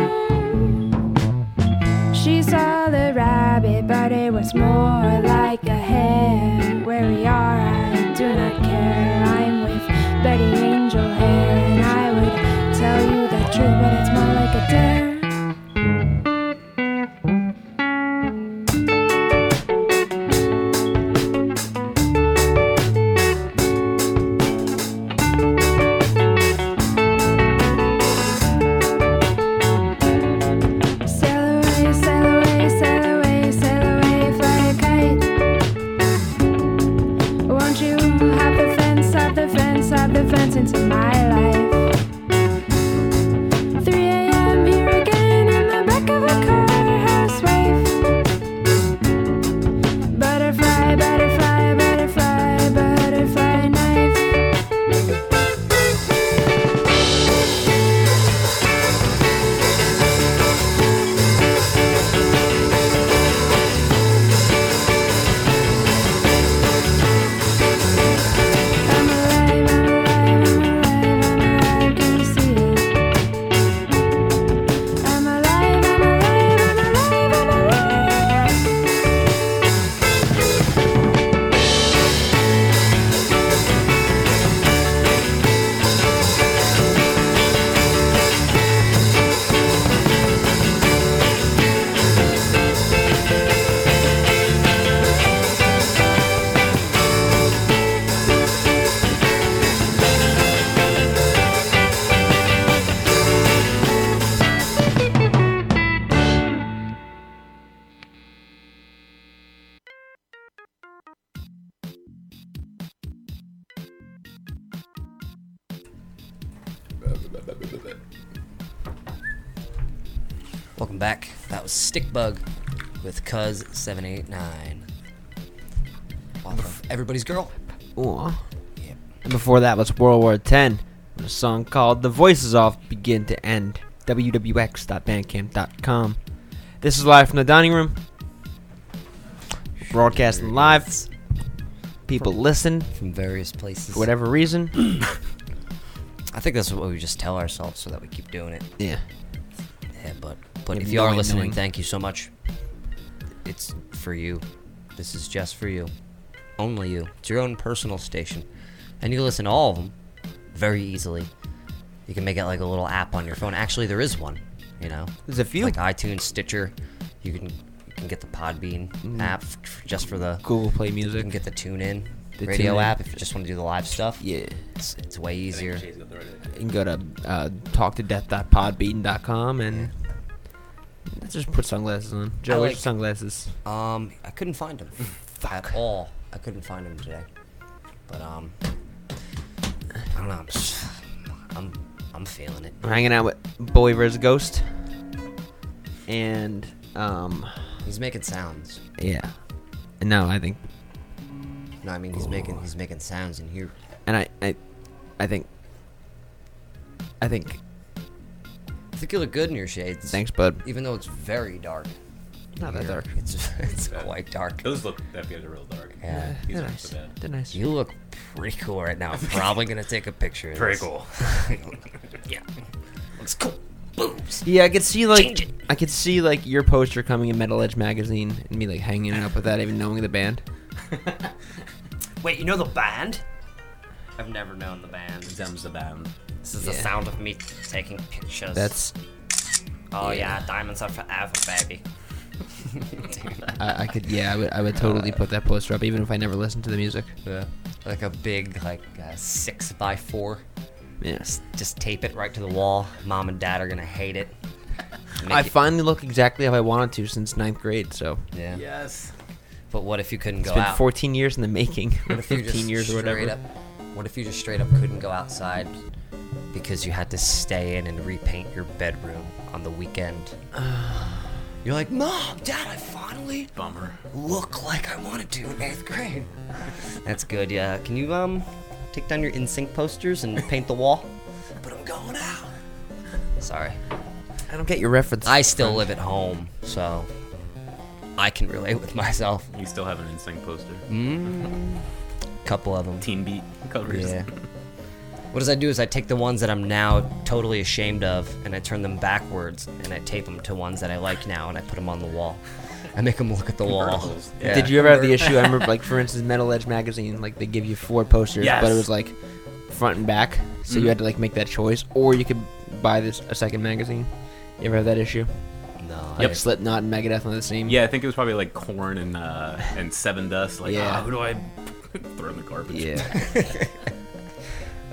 She saw the rabbit, but it was more because 789. Off of Everybody's Girl. And before that was World War Ten, a song called The Voices Off Begin to End. Www.bandcamp.com. This is live from the dining room. Broadcasting live. People from, listen. From various places. For whatever reason. [COUGHS] [COUGHS] I think that's what we just tell ourselves so that we keep doing it. Yeah. Yeah, but but if you are listening, knowing. thank you so much. It's for you. This is just for you. Only you. It's your own personal station. And you listen to all of them very easily. You can make it like a little app on your phone. Actually, there is one, you know. There's a few. Like iTunes, Stitcher. You can you can get the Podbean Mm. app f- f- just for the Google Play Music. You can get the TuneIn The radio TuneIn. app if you just want to do the live stuff. Yeah. It's, it's way easier. You can go to uh, talktodeath.podbean.com and let's just put sunglasses on. Joe, I where's like- your sunglasses? Um, I couldn't find them [LAUGHS] at all. I couldn't find them today. But um, I don't know. I'm just, I'm I'm feeling it. We're hanging out with Boy vs. Ghost. And, um, He's making sounds. yeah. No, I think, No, I mean he's making he's making sounds in here. and I, I, I think, I think, I think you look good in your shades. Thanks, bud. Even though it's very dark. Not that dark. It's [LAUGHS] it's quite dark. Those look that good are real dark. Yeah. These they're aren't nice. so bad. They're nice. You look pretty cool right now. I'm [LAUGHS] probably gonna take a picture. Of Very this. cool. [LAUGHS] yeah. Looks cool. Boobs. Yeah, I could see like it. I could see like your poster coming in Metal Edge magazine and me like hanging it up without even knowing the band. Wait, you know the band? I've never known the band. Them's the band. This is the sound of me taking pictures. That's Oh yeah. yeah, diamonds are forever, baby. [LAUGHS] I, I could yeah I would I would totally put that poster up even if I never listened to the music. Yeah. Like a big like uh, six by four. Yeah. Just, just tape it right to the wall. Mom and dad are gonna hate it. Make I it- finally look exactly how I wanted to since ninth grade. So Yeah. Yes. But what if you couldn't it's go been out? 14 years in the making, or [LAUGHS] 15 years or whatever. Up, what if you just straight up couldn't go outside because you had to stay in and repaint your bedroom on the weekend? [SIGHS] You're like, Mom, Dad, I finally Bummer. look like I wanted to in eighth grade. [LAUGHS] That's good, yeah. Can you um take down your NSYNC posters and paint the wall? [LAUGHS] But I'm going out. Sorry. I don't get your reference. I still live at home, so I can relate with [LAUGHS] myself. You still have an insane poster. Mm, couple of them. Teen Beat covers. Yeah. [LAUGHS] What does I do is I take the ones that I'm now totally ashamed of and I turn them backwards and I tape them to ones that I like now and I put them on the wall. I make them look at the wall. Yeah. Did you ever have the issue? I remember, [LAUGHS] like for instance, Metal Edge magazine, like they give you four posters, but it was like front and back, so you had to like make that choice, or you could buy this a second magazine. You ever have that issue? No. Yep. Like Slipknot and Megadeth on the same. Yeah, I think it was probably like Korn and uh, and Sevendust. Like, Yeah. ah, who do I [LAUGHS] throw in the garbage? Yeah.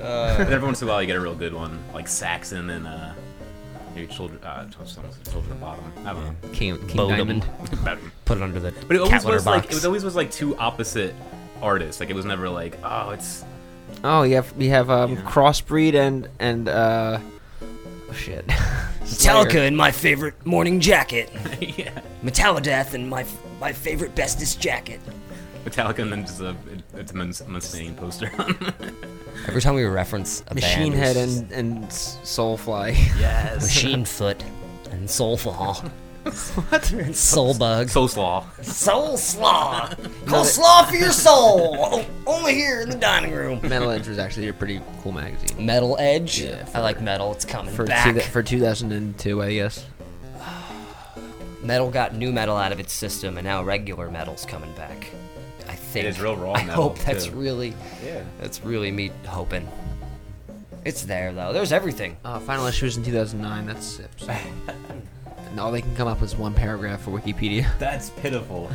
Uh, [LAUGHS] But every once in a while, you get a real good one, like Saxon and uh, maybe Children, uh, Children of Bodom. I don't know. King, King Diamond. [LAUGHS] Put it under the But it always cat litter was like it was always was like two opposite artists. Like it was never like oh it's Oh, yeah. We have um, Yeah. Crossbreed and and uh, oh, shit. Metallica Slayer. in my favorite morning jacket. yeah Metallideath in my my favorite bestest jacket. Metallica and then just a it's a Mus- Mustaine poster. [LAUGHS] Every time we reference a Machine band, Head and and S- Soulfly. yes. Machine Foot and Soulfall. what? And Soulbug. Soul Slaw. Soul Slaw. Call Slaw for your soul. Oh, o- Only here in the dining room. Metal Edge was actually a pretty cool magazine. Metal Edge. Yeah, I like metal. It's coming For back. two, for 2002, I guess. [SIGHS] metal got new metal out of its system, and now regular metal's coming back. I think. is real raw I metal, hope that's too. really. Yeah. That's really me hoping. It's there though. There's everything. Uh, final issue was in 2009. That's it. So. [LAUGHS] and all they can come up with is one paragraph for Wikipedia. [LAUGHS] That's pitiful.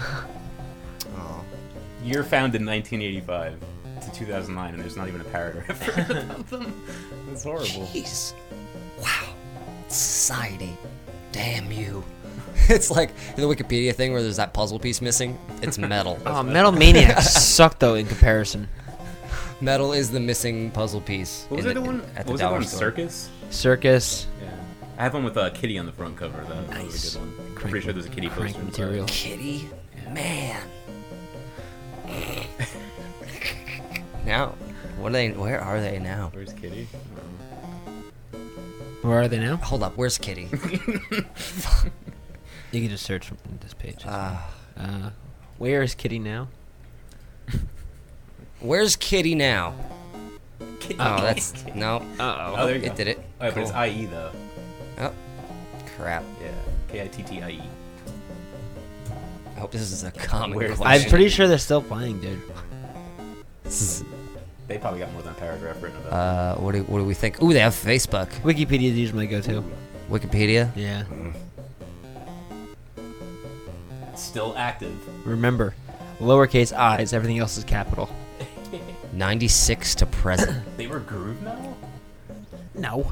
Oh. [LAUGHS] You're found in 1985 to 2009, and there's not even a paragraph about them. That's horrible. Jeez. Wow. Society. Damn you. [LAUGHS] It's like the Wikipedia thing where there's that puzzle piece missing. It's [LAUGHS] metal. Oh, Metal Maniacs [LAUGHS] sucked though in comparison. metal is the missing puzzle piece. What was in it the one? at What was it dollar one? store. Circus? Circus. Yeah. I have one with uh, Kittie on the front cover. That, that was a good one. I'm Crank- pretty sure there's a Kittie crank poster. inside. material. Kittie, man. now, what are they? Where are they now? Where's Kittie? Where are they now? Hold up, where's Kittie? You can just search from this page. Ah. Uh, where is Kittie now? Where's Kittie now? Kittie. Oh, that's [LAUGHS] no. Uh Oh, there you it go. did it. Oh, yeah, but it's IE though. Oh, crap. Yeah. K I T T I E. I hope this is a [LAUGHS] common Where's question. I'm pretty sure they're still playing, dude. They probably got more than a paragraph written about. Uh, what do what do we think? Ooh, they have Facebook, Wikipedia is usually my go-to. Wikipedia. Yeah. it. Still active. Remember, lowercase i's. Everything else is capital. [LAUGHS] Ninety-six to present. [COUGHS] They were groove metal. No.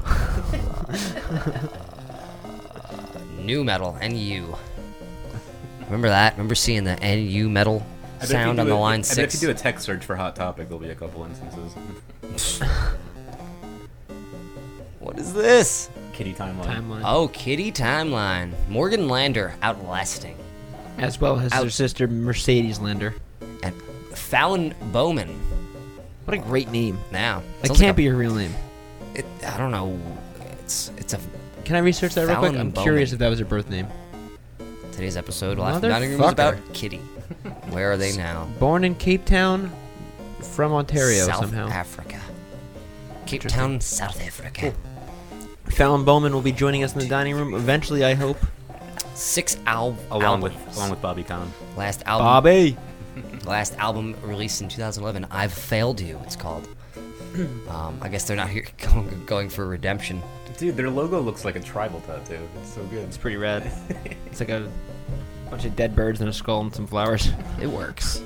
[LAUGHS] New metal, NU. Remember that? Remember seeing the NU metal I bet if you sound do on the a- line I bet six? if you do a text search for Hot Topic, there'll be a couple instances. [LAUGHS] What is this? Kittie timeline. Timeline. Oh, Kittie Timeline. Morgan Lander outlasting. As well as Out- their sister Mercedes Lander. And Fallon Bowman. What a great name. Now. That can't like be her real name. It, I don't know. It's it's a Can I research that real quick? I'm Bowman. curious if that was her birth name. today's episode. Dining Room is Motherfucker. about Kittie. [LAUGHS] Where are they now? Born in Cape Town, from Ontario South somehow. Africa. Cape Town, South Africa. Fallon Bowman will be joining us in the dining room eventually, I hope. Six al- Along albums. with along with Bobby Conn. last album. Bobby! [LAUGHS] Last album released in 2011. I've failed you. It's called. [CLEARS THROAT] Um, I guess they're not here [LAUGHS] going, going for redemption. Dude, their logo looks like a tribal tattoo. It's so good. It's pretty rad. [LAUGHS] it's like a bunch of dead birds and a skull and some flowers. It works.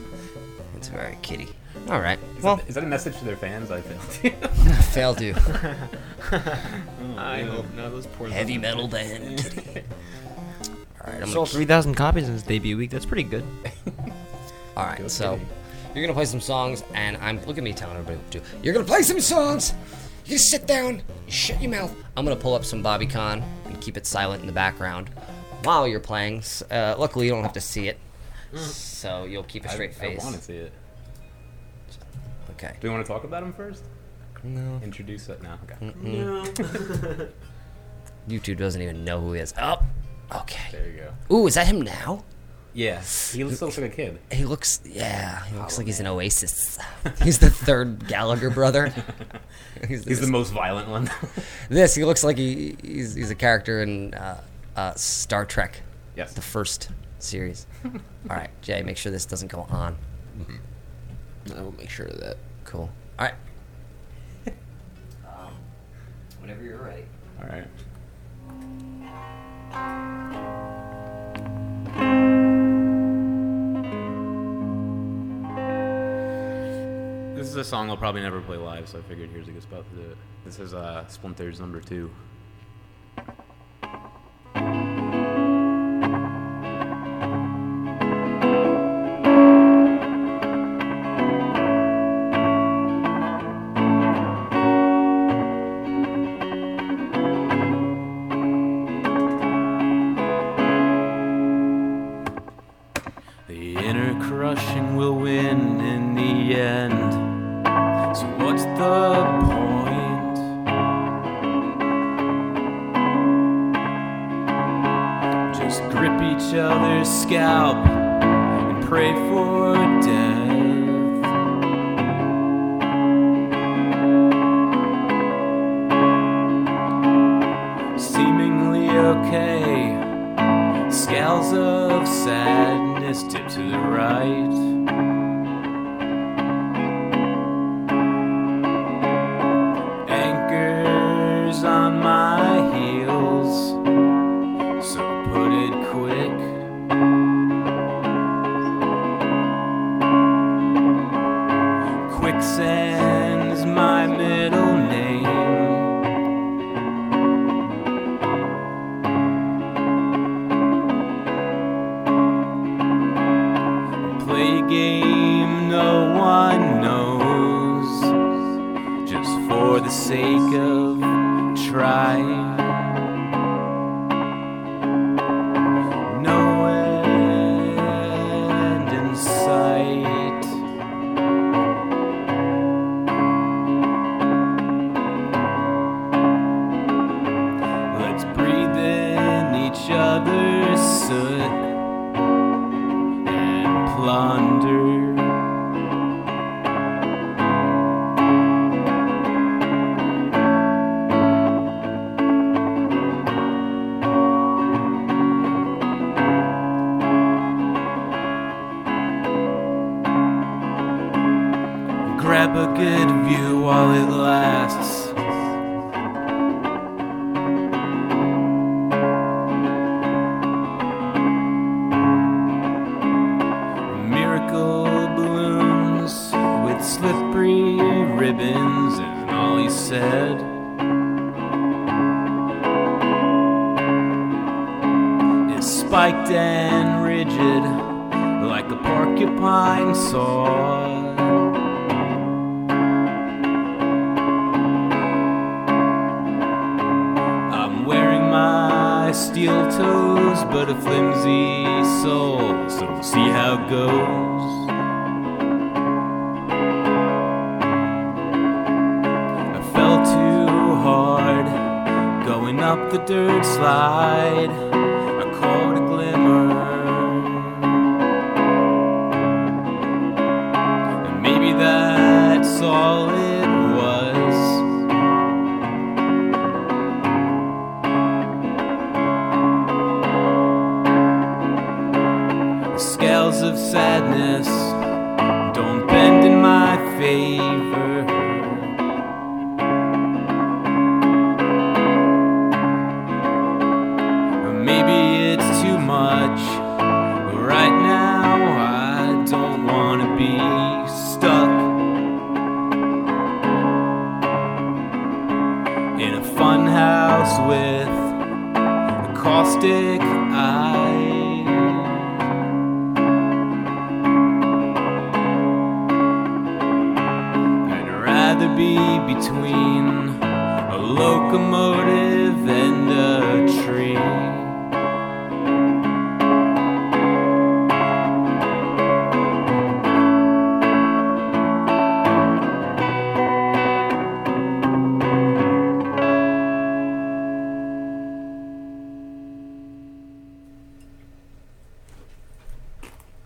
It's very kitty. All right. Is, Well, that, is that a message to their fans? I failed. you. failed you. I hope not. Those poor Heavy metal band. Kittie. All right. I'm Sold gonna, 3,000 copies in its debut week. That's pretty good. [LAUGHS] all right. Go So Kittie. you're gonna play some songs, and I'm look at me telling everybody what to do. You're gonna play some songs. You just sit down. You shut your mouth. I'm gonna pull up some Bobby Conn and keep it silent in the background while you're playing. Uh, luckily, you don't have to see it, so you'll keep a straight face. I, face. want to see it. Okay. Do we want to talk about him first? No. Introduce it now. Okay. [LAUGHS] YouTube doesn't even know who he is. Oh, okay. There you go. Ooh, is that him now? Yeah, he looks, looks like a kid. He looks, yeah, he looks like he's an Oasis. [LAUGHS] he's the third Gallagher brother. he's, [LAUGHS] He's the most violent one. [LAUGHS] This he looks like he he's, he's a character in uh, uh, Star Trek. Yes. The first series. All right, Jay, make sure this doesn't go on. I will make sure of that. Cool. All right. um, whenever you're ready. All right. This is a song I'll probably never play live, so I figured here's a good spot to do it. This is uh, Splinters number two. Grip each other's scalp and pray for death. Seemingly okay. Scales of sadness tip to the right.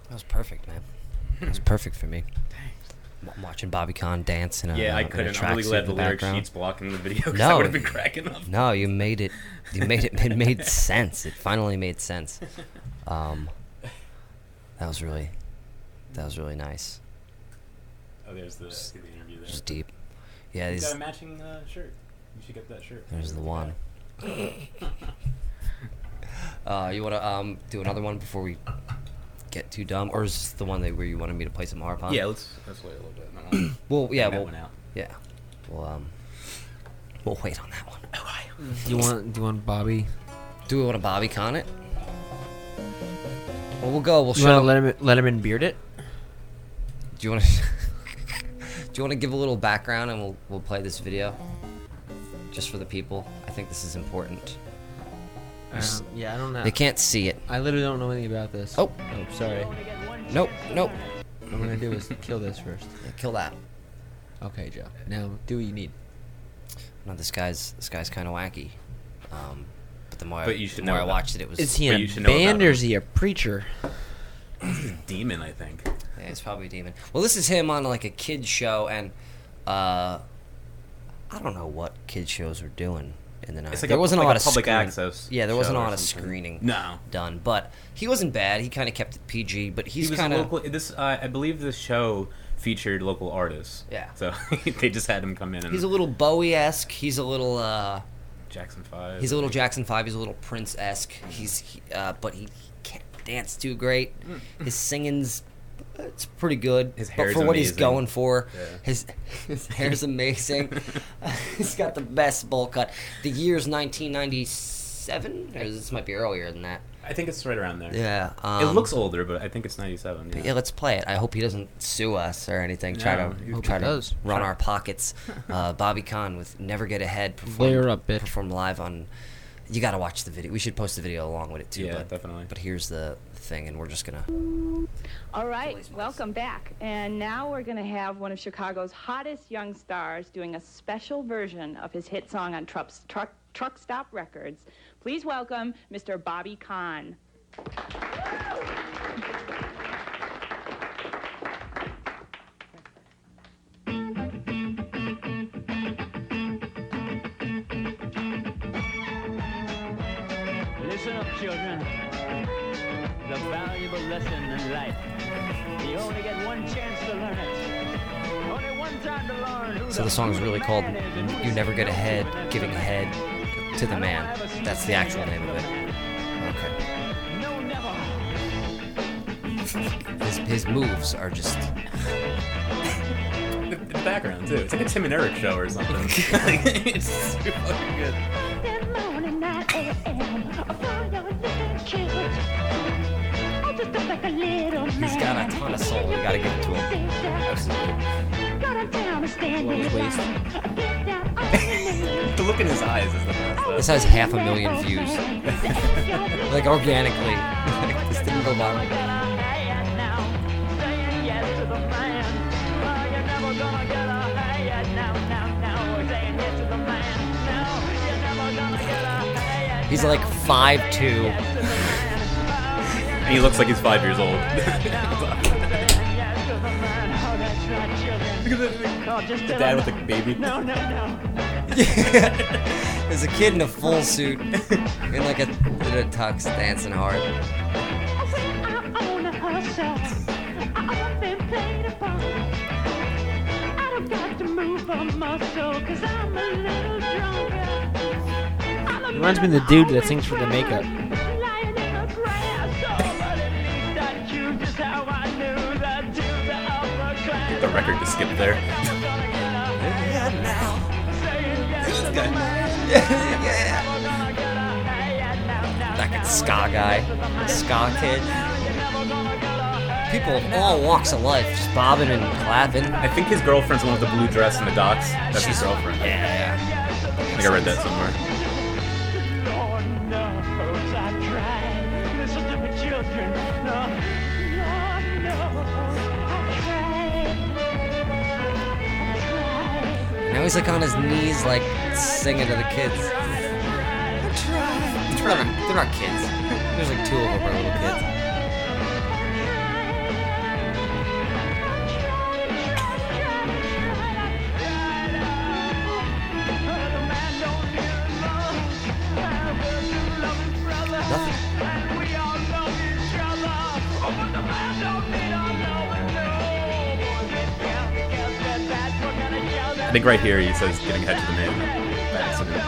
That was perfect, man. That was perfect for me. I'm watching Bobby Conn dance in a Yeah, I in a couldn't. I'm really tracksuit glad in the the lyric background. sheet's blocking the video [LAUGHS] 'cause I No, would've been cracking up. No, you made it. You made it. It made [LAUGHS] sense. It finally made sense. Um, that was really, that was really nice. Oh, there's the, the interview there. Just deep. Yeah, He's these, got a matching uh, shirt. You should get that shirt. there's the one. [LAUGHS] Uh, you want to um do another one before we get too dumb, or is this the one that where you wanted me to play some harp on? Yeah, let's let's wait a little bit. and then [CLEARS THROAT] I'll well, yeah, bang we'll, one out. yeah, we'll um, we'll wait on that one. Do you want? Do you want Bobby? Do we want to Bobby Conn it? Well, we'll go. We'll You show. want to let him let him in beard it? Do you want to? [LAUGHS] do you want to give a little background and we'll we'll play this video, just for the people? I think this is important. Um, yeah, I don't know. They can't see it. I literally don't know anything about this. Oh. oh, sorry. Nope, nope. What I'm gonna do is kill this first. Yeah, kill that. Okay, Joe. Now do what you need. No, this guy's this guy's kind of wacky. Um, but the more I, But you should the know I about- watched it, it was. Is he But you a should know about band him. or is he a preacher? Demon, I think. Yeah, it's probably a demon. Well, this is him on like a kids show, and uh, I don't know what kids shows are doing in the night. It's like there a- wasn't like a lot a of public screen- access Yeah, there wasn't a lot of something. screening. No. done, but he wasn't bad. He kind of kept it PG, but he's he kind of. This uh, I believe this show featured local artists. Yeah. So [LAUGHS] they just had him come in and he's a little Bowie esque. He's a little uh, Jackson Five. he's a little Jackson Five. He's a little Prince esque. He's he, uh, but he, he can't dance too great. His singing's it's pretty good. His but for what he's going for, Yeah. his his hair's amazing. [LAUGHS] he's got the best bowl cut. The year's 1997, Or this might be earlier than that. I think it's right around there. Yeah. it um, looks older, but I think it's 97. Yeah. Yeah, let's play it. I hope he doesn't sue us or anything. Try to try to does. run Sure. our pockets. [LAUGHS] Uh, Bobby Conn with "Never Get Ahead" performed, Layer up, bitch. performed live on. You got to watch the video. We should post the video along with it too. Yeah, but, definitely. But here's the thing, and we're just gonna. All right, welcome back. And now we're going to have one of Chicago's hottest young stars doing a special version of his hit song on Truck, Truck, Truck Stop Records. Please welcome Mr. Bobby Conn. Listen up, children. The valuable lesson in life. You only get one chance to learn it. Only one time to learn So the song is really called "You Never Get Ahead, Giving Head to the Man." That's the actual name of it. Okay. His his moves are just. The, the background too. It's like a Tim and Eric show or something. [LAUGHS] it's super fucking good. He's got a ton of soul. You gotta give it to him. Waist. [LAUGHS] the look in his eyes is the best. This has half a million views. [LAUGHS] like organically. [LAUGHS] this didn't go viral. He's like five two. And he looks like he's five years old. [LAUGHS] the dad with the baby. No, no, no. [LAUGHS] There's a kid in a full suit in like a, in a tux dancing hard. Reminds me of the dude that sings for the makeup. The record just skipped there. [LAUGHS] That ska guy, ska kid. People of all walks of life just bobbing and clapping. I think his girlfriend's the one with the blue dress and the docks. That's his girlfriend. Yeah, Yeah, I think I read that somewhere. He's like on his knees, like singing to the kids. They're not, they're not kids. There's like two of them are little kids. Think right here he says getting ahead to the man. By accident. [LAUGHS]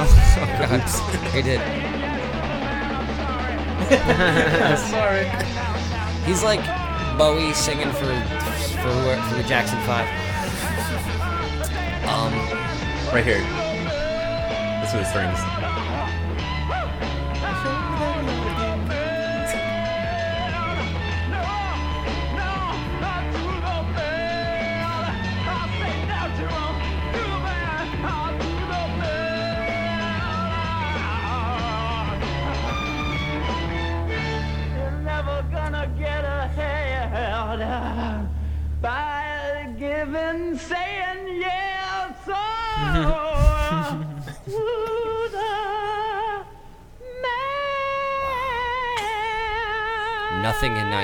[LAUGHS] Oh god, he did. [LAUGHS] Sorry. He's like Bowie singing for for, for the Jackson Five. Um, Right here. This is the strings. You're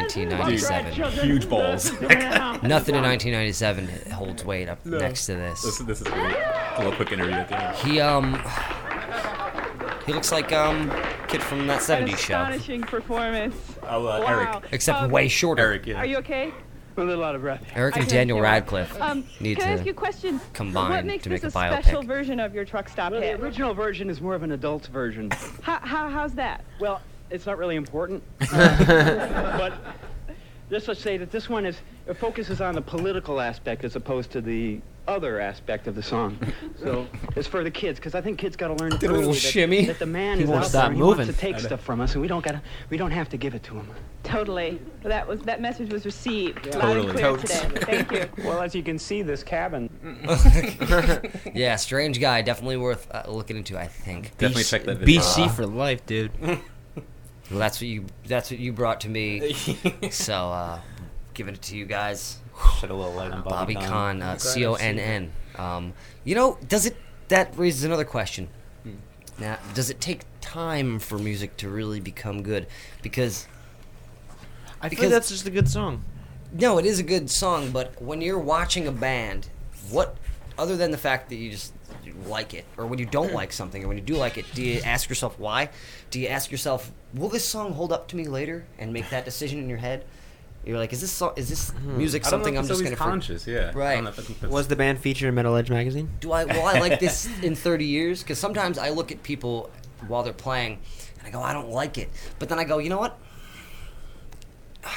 1997. Dude, huge balls. [LAUGHS] Nothing in 1997 holds weight up No. next to this. This, this is great. A little quick interview at the end. He um, he looks like um, kid from that 70s show. Astonishing performance. Oh, uh, Wow. Eric. Except Um, way shorter. Eric, yeah. Are you okay? A little out of breath. Eric and Daniel. Radcliffe Um, need can I to ask you a question? combine what makes to make this a a biopic. special version of your truck stop Well, the hit? original version is more of an adult version. How, how, how's that? Well, it's not really important. [LAUGHS] but just let's say that this one is it focuses on the political aspect as opposed to the other aspect of the song. So it's for the kids because I think kids got to learn Did a little that, shimmy. that the man He is won't out stop there he moving. wants to take stuff from us, and we don't gotta we don't have to give it to him. Totally. That was that message was received loud Totally. and clear Totes. today. Thank you. [LAUGHS] Well, as you can see, this cabin. [LAUGHS] yeah, strange guy. Definitely worth uh, looking into. I think. Definitely check that video BC out. for life, dude. Well, that's what you that's what you brought to me. [LAUGHS] so, uh, giving it to you guys. Shed a little light Bobby Bobby Conn, Conn. uh, C O N N. Um, you know, does it? That raises another question. Now, does it take time for music to really become good? Because I feel that's just a good song. No, it is a good song, but when you're watching a band, what other than the fact that you just like it, or when you don't [CLEARS THROAT] like something, or when you do like it, do you ask yourself why? Do you ask yourself, will this song hold up to me later, and make that decision in your head? You're like, is this song, is this music Hmm. I don't know something if I'm it's just always gonna for- conscious, yeah. I don't right? know if I think that's- Was the band featured in Metal Edge magazine? Do I will I like [LAUGHS] this in 30 years? Because sometimes I look at people while they're playing, and I go, I don't like it. But then I go, you know what? [SIGHS]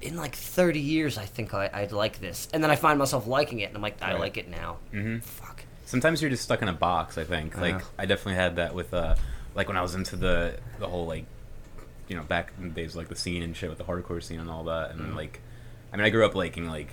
In like 30 years, I think I, I'd like this, and then I find myself liking it, and I'm like, I Right. like it now. Mm-hmm. Fuck. Sometimes you're just stuck in a box. I think. Like. I definitely had that with uh, like when I was into the the whole like, you know, back in the days like the scene and shit with the hardcore scene and all that, and Mhm. like, I mean, I grew up liking like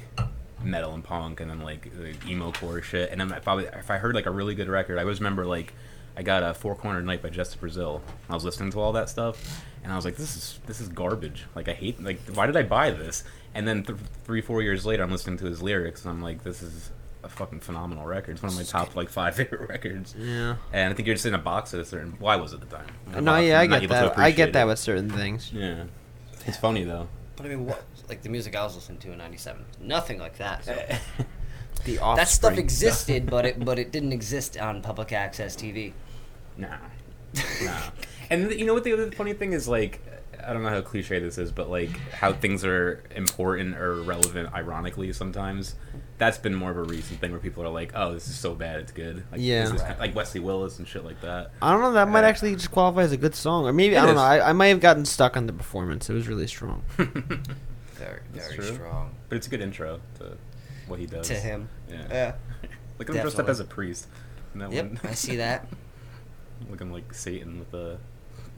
metal and punk, and then like the emo core shit, and then I probably if I heard like a really good record, I always remember like. I got a Four Cornered Night by Jets to Brazil. I was listening to all that stuff, and I was like, "This is this is garbage. Like, I hate. Like, why did I buy this?" And then th- three, four years later, I'm listening to his lyrics, and I'm like, "This is a fucking phenomenal record. It's one of my top like five [LAUGHS] favorite records." Yeah. And I think you're just in a box at a certain. Well, I was it at the time. In a No, box yeah, I get that. I get that it. with certain things. Yeah, it's funny though. But I mean, what like the music I was listening to in '97, nothing like that. So. [LAUGHS] The [LAUGHS] that stuff existed, but it but it didn't exist on public access TV. No. no. And you know what the other funny thing is like I don't know how cliche this is, but like how things are important or relevant ironically sometimes. That's been more of a recent thing where people are like, "Oh, this is so bad, it's good." Like, Yeah. this is kind- like Wesley Willis and shit like that. I don't know. That might uh, actually just qualify as a good song, or maybe It I don't is. know. I, I might have gotten stuck on the performance. It was really strong. [LAUGHS] Very very strong. But it's a good intro to what he does. To him. Yeah. Yeah. [LAUGHS] Look at him dressed up as a priest. in that Yep, one. I see that. [LAUGHS] Looking like Satan with the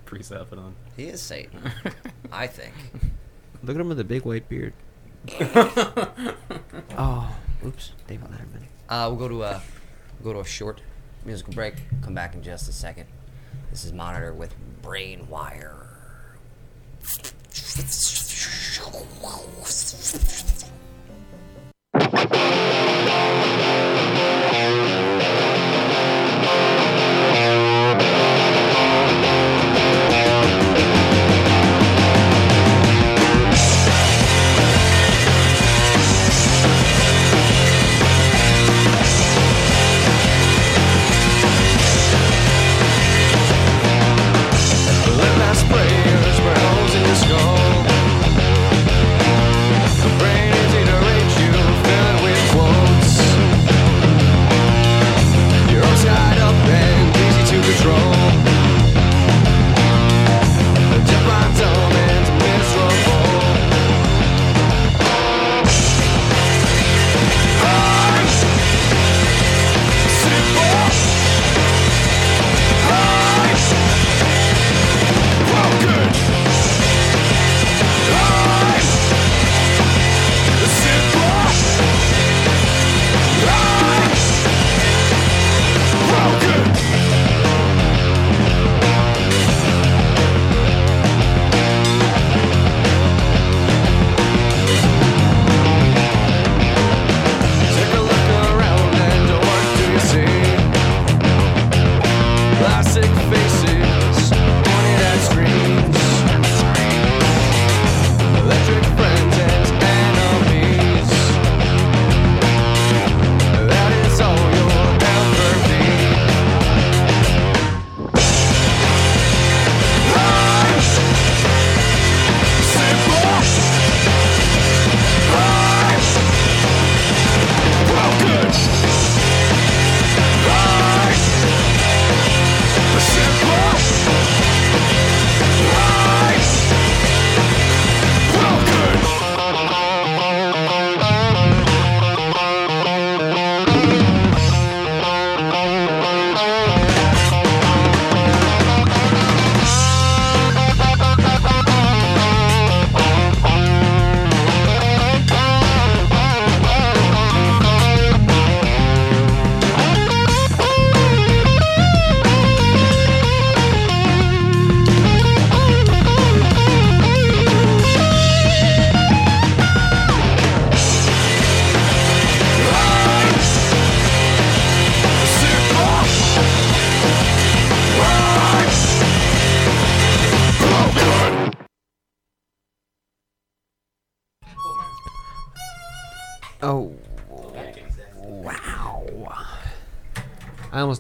priest outfit on. He is Satan, I think. [LAUGHS] Look at him with a big white beard. [LAUGHS] oh, oops, David Letterman. Uh, we'll go to a we'll go to a short musical break. Come back in just a second. This is Monitor with Brain Wire. Let [LAUGHS] my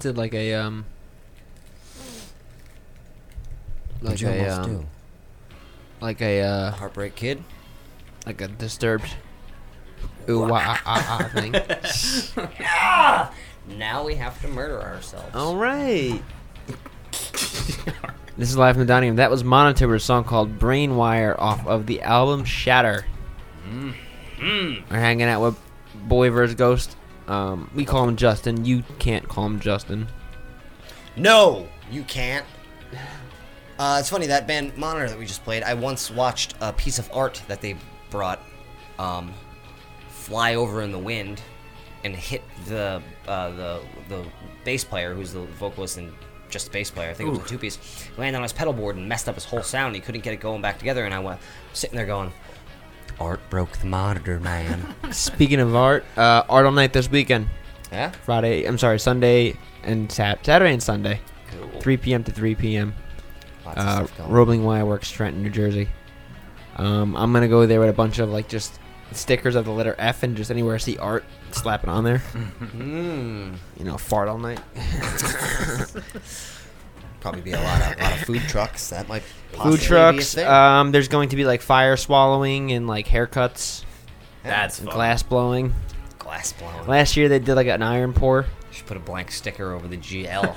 I did like a um, What'd like you a um, do? like a uh, Heartbreak Kid, like a disturbed ooh wah ah ah ah thing. Ah! [LAUGHS] Now we have to murder ourselves. All right. [LAUGHS] This is live from the dining room. That was Monitor's song called "Brainwire" off of the album Shatter. Mm. We're hanging out with Boy vs. Ghost. Um, we call him Justin. You can't call him Justin. No, you can't. [SIGHS] Uh, it's funny that band Monitor that we just played. I once watched a piece of art that they brought um, fly over in the wind and hit the uh, the the bass player, who's the vocalist and just the bass player. I think it was a two piece. Landed on his pedal board and messed up his whole sound. He couldn't get it going back together. And I went sitting there going, "Art broke the monitor, man." [LAUGHS] Speaking of art, uh, art all night this weekend. Yeah? Friday. I'm sorry, Sunday and Sat- Saturday and Sunday. Cool. 3 p.m. to 3 p.m. Lots of Uh. Roebling Wire Works, Trenton, New Jersey. Um, I'm gonna go there with a bunch of like just stickers of the letter F and just anywhere I see art, slap it on there. [LAUGHS] Mm. You know, fart all night. [LAUGHS] Probably be a lot of lot of food trucks. That might Food possibly be a trucks. thing. Um, there's going to be like fire swallowing and like haircuts. That's and fun. glass blowing. Glass blowing. Last year they did like an iron pour. Should put a blank sticker over the GL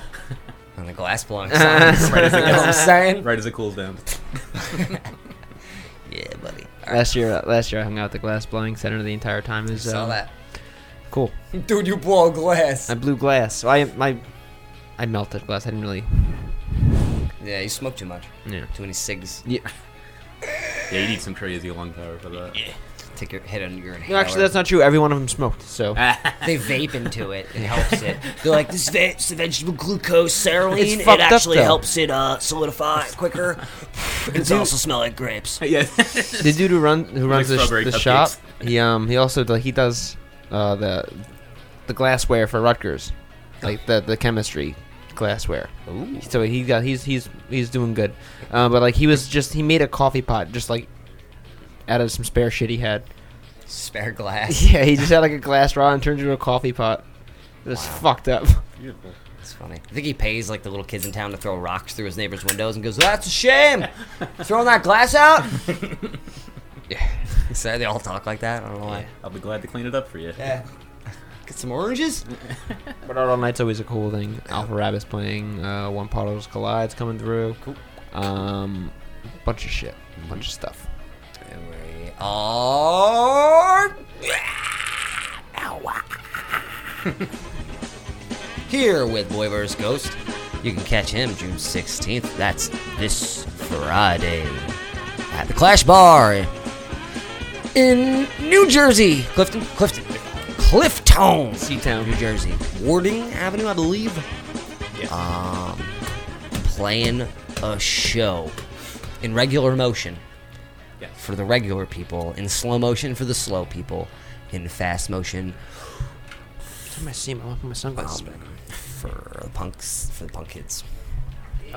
on the glass blowing [LAUGHS] sign. right, as you know I'm it, saying? right as it cools down. [LAUGHS] Yeah, buddy. Last year, last year I hung out at the glass blowing center the entire time. It was, Saw um, that. Cool. Dude, you blow glass. I blew glass. So I my I melted glass. I didn't really. Yeah, you smoke too much. Yeah. Too many cigs. Yeah. Yeah, you need some crazy lung power for that. Yeah. Take your hit on your No, inhaler. actually, that's not true. Every one of them smoked. So [LAUGHS] they vape into it. It [LAUGHS] helps it. They're like this va- it's the vegetable glucose cerealine. It's It fucked up, actually though. helps it uh, solidify quicker. [LAUGHS] It also smell like grapes. Yeah. the dude who run who runs the, strawberry the cupcakes. shop, he um he also do- he does uh the the glassware for Rutgers, like the the chemistry glassware. Ooh. So he got he's he's he's doing good, uh, but like he was just he made a coffee pot just like out of some spare shit he had. Spare glass. [LAUGHS] Yeah, he just had like a glass rod and turned it into a coffee pot. It was fucked up. Beautiful. It's funny. I think he pays like the little kids in town to throw rocks through his neighbor's windows and goes, "That's a shame, [LAUGHS] throwing that glass out." [LAUGHS] yeah, so they all talk like that. I don't know why. I'll be glad to clean it up for you. Yeah. Get some oranges. [LAUGHS] But Art All Night's always a cool thing. Alpha Rabbit's playing. Uh, When Particles Collide's coming through. Cool. Um, bunch of shit. Bunch of stuff. And we are [LAUGHS] [LAUGHS] here with Boy vs. Ghost. You can catch him June 16th. That's this Friday at the Clash Bar in New Jersey. Clifton, Clifton, Clifton, Seatown, New Jersey. Warding Avenue, I believe. Um, playing a show in regular motion for the regular people, in slow motion for the slow people, in fast motion my seam. I want my sunglasses back. for the punks, for the punk kids.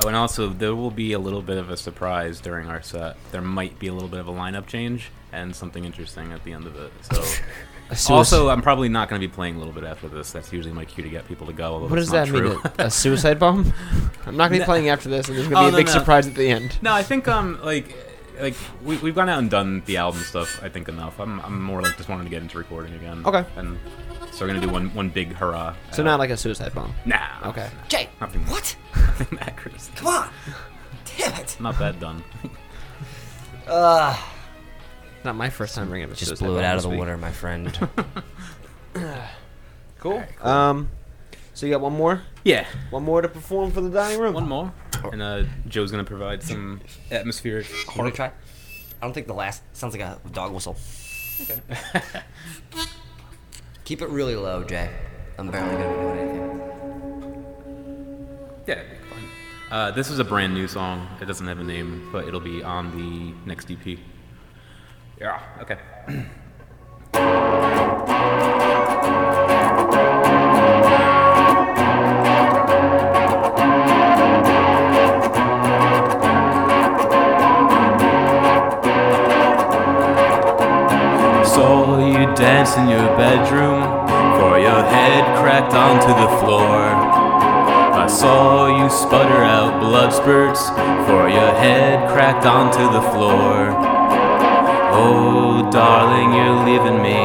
Oh, and also there will be a little bit of a surprise during our set. There might be a little bit of a lineup change and something interesting at the end of it. So, [LAUGHS] also, I'm probably not going to be playing a little bit after this. That's usually my cue to get people to go. although What does that not mean? A, a suicide bomb? [LAUGHS] I'm not gonna be No. playing after this, and there's gonna be Oh, a no, big no. surprise at the end. No, I think um like like we we've gone out and done the album stuff. I think enough. I'm I'm more like just wanting to get into recording again. Okay. And so we're gonna do one one big hurrah. So not like a suicide bomb. Nah. Okay. Jay, Nothing. what? [LAUGHS] Nothing that crazy. Come on. Damn it. Not that done. [LAUGHS] Uh, Not my first time bringing up a just blew it out of the week. water, my friend. [LAUGHS] Cool. Um, so you got one more? Yeah. One more to perform for the dining room. One more. And uh, Joe's gonna provide some atmospheric. You wanna try? I don't think the last sounds like a dog whistle. Okay. [LAUGHS] Keep it really low, Jay. I'm barely gonna be doing anything. Yeah, it'd be fine. Uh, this is a brand new song. It doesn't have a name, but it'll be on the next EP. Yeah. Okay. Saw you chance in your bedroom for your head cracked onto the floor. I saw you sputter out blood spurts for your head cracked onto the floor. Oh, darling, you're leaving me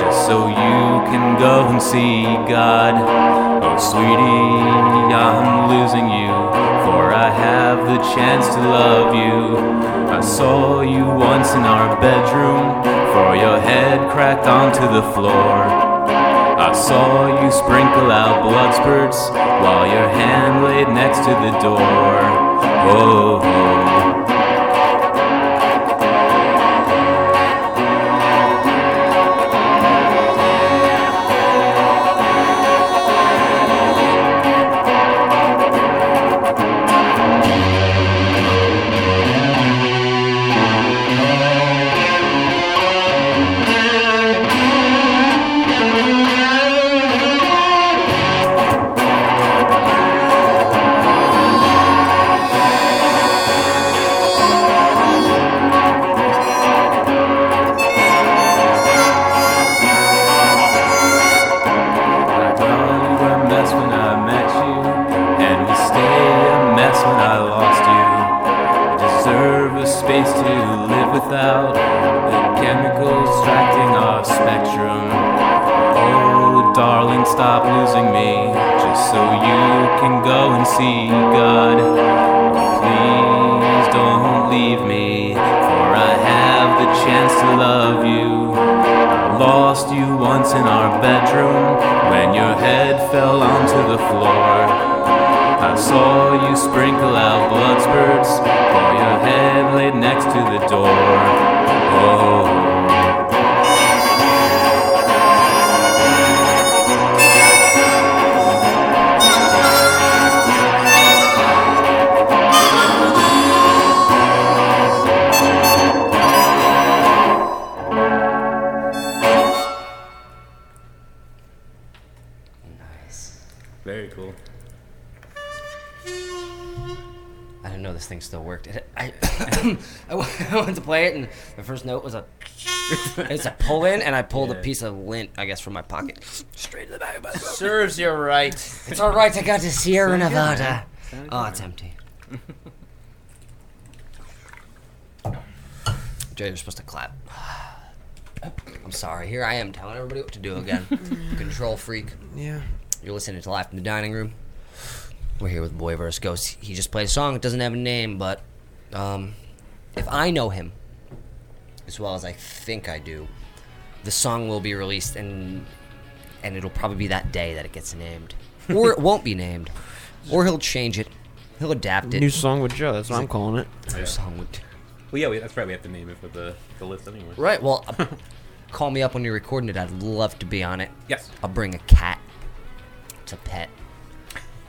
just so you can go and see God. Oh, sweetie, I'm losing you, for I have the chance to love you. I saw you once in our bedroom, for your head cracked onto the floor. I saw you sprinkle out blood spurts while your hand laid next to the door. Oh, oh [LAUGHS] It's a pull in, and I pulled a piece of lint, I guess, from my pocket, straight to the back of my throat. Serves you right. It's all right. I got to Sierra Sound good, Nevada. Oh, it's empty. [LAUGHS] Jay, you're supposed to clap. I'm sorry. Here I am telling everybody what to do again. [LAUGHS] Control freak. Yeah. You're listening to Live in the Dining Room. We're here with Boy vs. Ghost. He just played a song. It doesn't have a name, but um, if I know him as well as I think I do, the song will be released and and it'll probably be that day that it gets named, [LAUGHS] or it won't be named, or he'll change it. He'll adapt it. New song with Joe. That's what I'm calling it. New song with. Well, yeah, we, that's right. We have to name it for the, the list anyway. Right. Well, [LAUGHS] uh, call me up when you're recording it. I'd love to be on it. Yes. I'll bring a cat to pet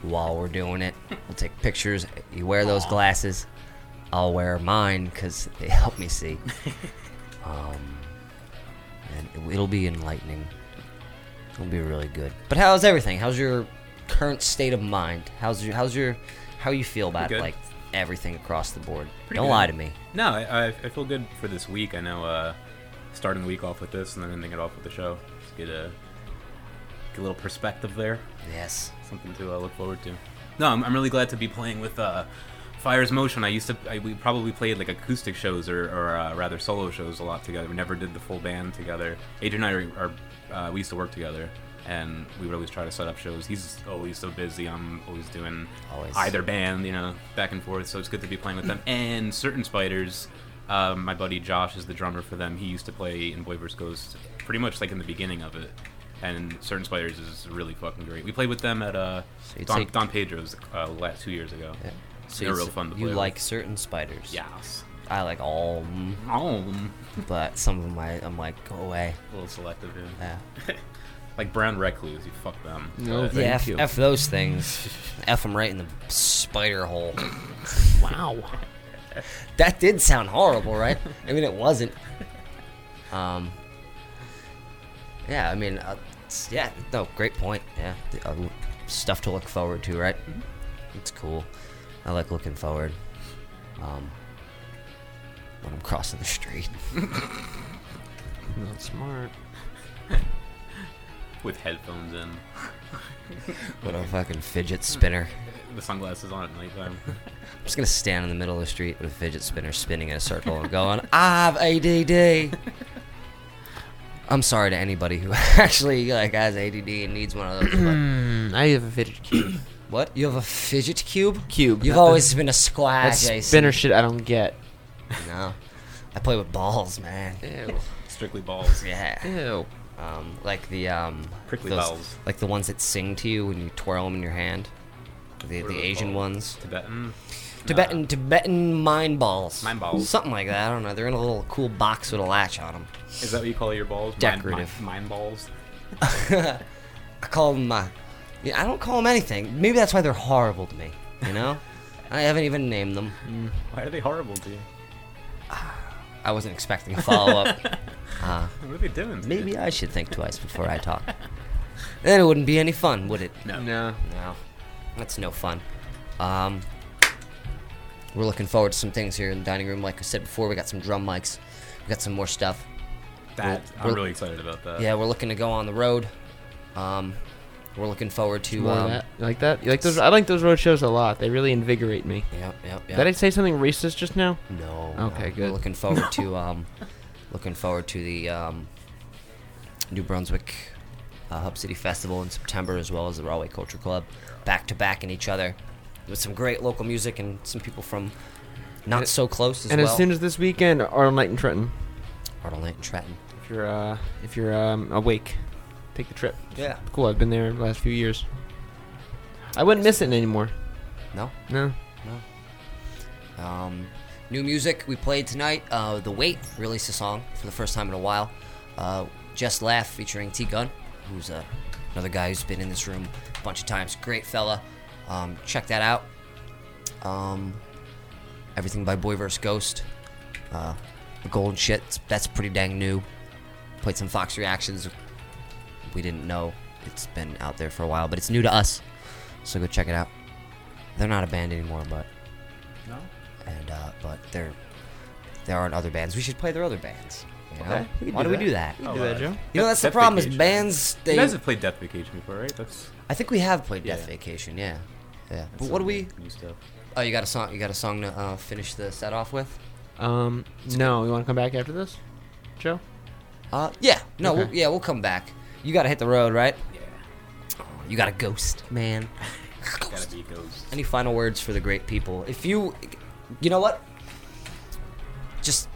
while we're doing it. We'll take pictures. You wear those glasses. I'll wear mine because they help me see. [LAUGHS] it'll be enlightening. It'll be really good. But how's everything? How's your current state of mind? How's your how's your how you feel about like everything across the board? Pretty Don't good. lie to me. No, I, I, I feel good for this week. I know uh, starting the week off with this and then ending it off with the show. Just get a, get a little perspective there. Yes. Something to uh, look forward to. No, I'm, I'm really glad to be playing with uh, Fire's Motion. I used to, I, we probably played like acoustic shows or, or uh, rather solo shows a lot together. We never did the full band together. Adrian and I are, are uh, we used to work together. And we would always try to set up shows. He's always so busy. I'm always doing Always. either band, you know, back and forth. So it's good to be playing with them. [LAUGHS] And certain spiders, um, my buddy Josh is the drummer for them. He used to play in Boy vs. Ghost pretty much like in the beginning of it. And certain spiders is really fucking great. We played with them at uh, you'd Don, Don Pedro's uh, last two years ago. So They're you real fun to You play like certain spiders. Yes. I like all of them. All. But some of them I, I'm like, go away. A little selective, yeah. Yeah. [LAUGHS] like brown recluse, you fuck them. But- yeah, F, F those things. F them right in the spider hole. [LAUGHS] wow. That did sound horrible, right? I mean, it wasn't. Um. Yeah, I mean, uh, it's- yeah, no, great point. Yeah, the- uh, stuff to look forward to, right? It's cool. I like looking forward. Um, when I'm crossing the street. Not smart. with headphones in. With a fucking fidget spinner. The sunglasses on at nighttime. I'm just gonna stand in the middle of the street with a fidget spinner spinning in a circle and going, I have ADD. I'm sorry to anybody who [LAUGHS] actually like has ADD and needs one of those. but- [CLEARS THROAT] I have a fidget cube. What? You have a fidget cube? Cube. You've always been a squad, That Jason. spinner shit I don't get. No. I play with balls, man. Ew. Strictly balls. Yeah. Ew. Um, like the um, Prickly those- balls. like the ones that sing to you when you twirl them in your hand. The What the those Asian called? ones. Tibetan. Tibetan Tibetan mind balls. Mind balls. Something like that. I don't know. They're in a little cool box with a latch on them. Is that what you call your balls? Mind- Decorative. Mind, mind balls. [LAUGHS] I call them. Uh, yeah, I don't call them anything. Maybe that's why they're horrible to me. You know, [LAUGHS] I haven't even named them. Why are they horrible to you? I wasn't expecting a follow up. uh, [LAUGHS] What are they doing? maybe I should think twice before I talk. [LAUGHS] then it wouldn't be any fun, would it? No. No. No, that's no fun. Um, we're looking forward to some things here in the dining room. Like I said before, we got some drum mics. We got some more stuff. That We're- I'm we're- really excited about that. Yeah, we're looking to go on the road. Um, we're looking forward to. More Um, that. You like that? You like those? I like those road shows a lot. They really invigorate me. Yep, yep, yep. Did I say something racist just now? No. Okay, no. good. We're looking forward to [LAUGHS] um, looking forward to the um, New Brunswick uh, Hub City Festival in September, as well as the Railway Culture Club, back to back in each other, with some great local music and some people from not And- so close as and well. And as soon as this weekend, Art All Night in Trenton. Art All Night in Trenton. If you're uh, if you're um, awake, take the trip. Yeah. Cool. I've been there the last few years. I wouldn't miss it anymore. No. No. No. Um, new music we played tonight. Uh, the Wait released a song for the first time in a while. Uh, Just Laugh featuring T Gun, who's uh, another guy who's been in this room a bunch of times. Great fella. Um, check that out. Um, everything by Boy vs. Ghost. Uh, the Golden Shit. That's pretty dang new. Played some Fox reactions. We didn't know it's been out there for a while, but it's new to us. So go check it out. They're not a band anymore, but No. and uh, but there there aren't other bands. We should play their other bands. You know? Okay, we Why do do, we do that? We can do that, Joe. You know that's the Death problem is bands. They You guys have played Death Vacation before, right? That's. I think we have played Yeah. Death Vacation. Yeah, yeah. That's But what do we? new stuff. Oh, you got a song. You got a song to uh, finish the set off with. Um, no. You want to come back after this, Joe? Uh, yeah. No, Okay. we'll, yeah, we'll come back. You got to hit the road, right? Yeah. You got a ghost, man. [LAUGHS] Gotta be Ghost. Any final words for the great people? If you, you know what? Just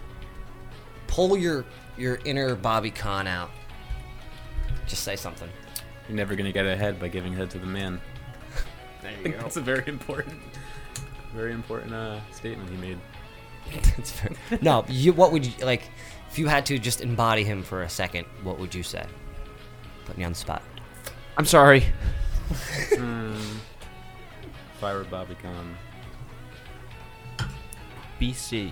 pull your your inner Bobby Conn out. Just say something. You're never gonna get ahead by giving head to the man. [LAUGHS] There I think [LAUGHS] that's a very important, very important uh, statement he made. It's fair. no, you. What would you like? If you had to just embody him for a second, what would you say? Put me on the spot. I'm sorry. Hmm. If I were Bobby Conn, BC.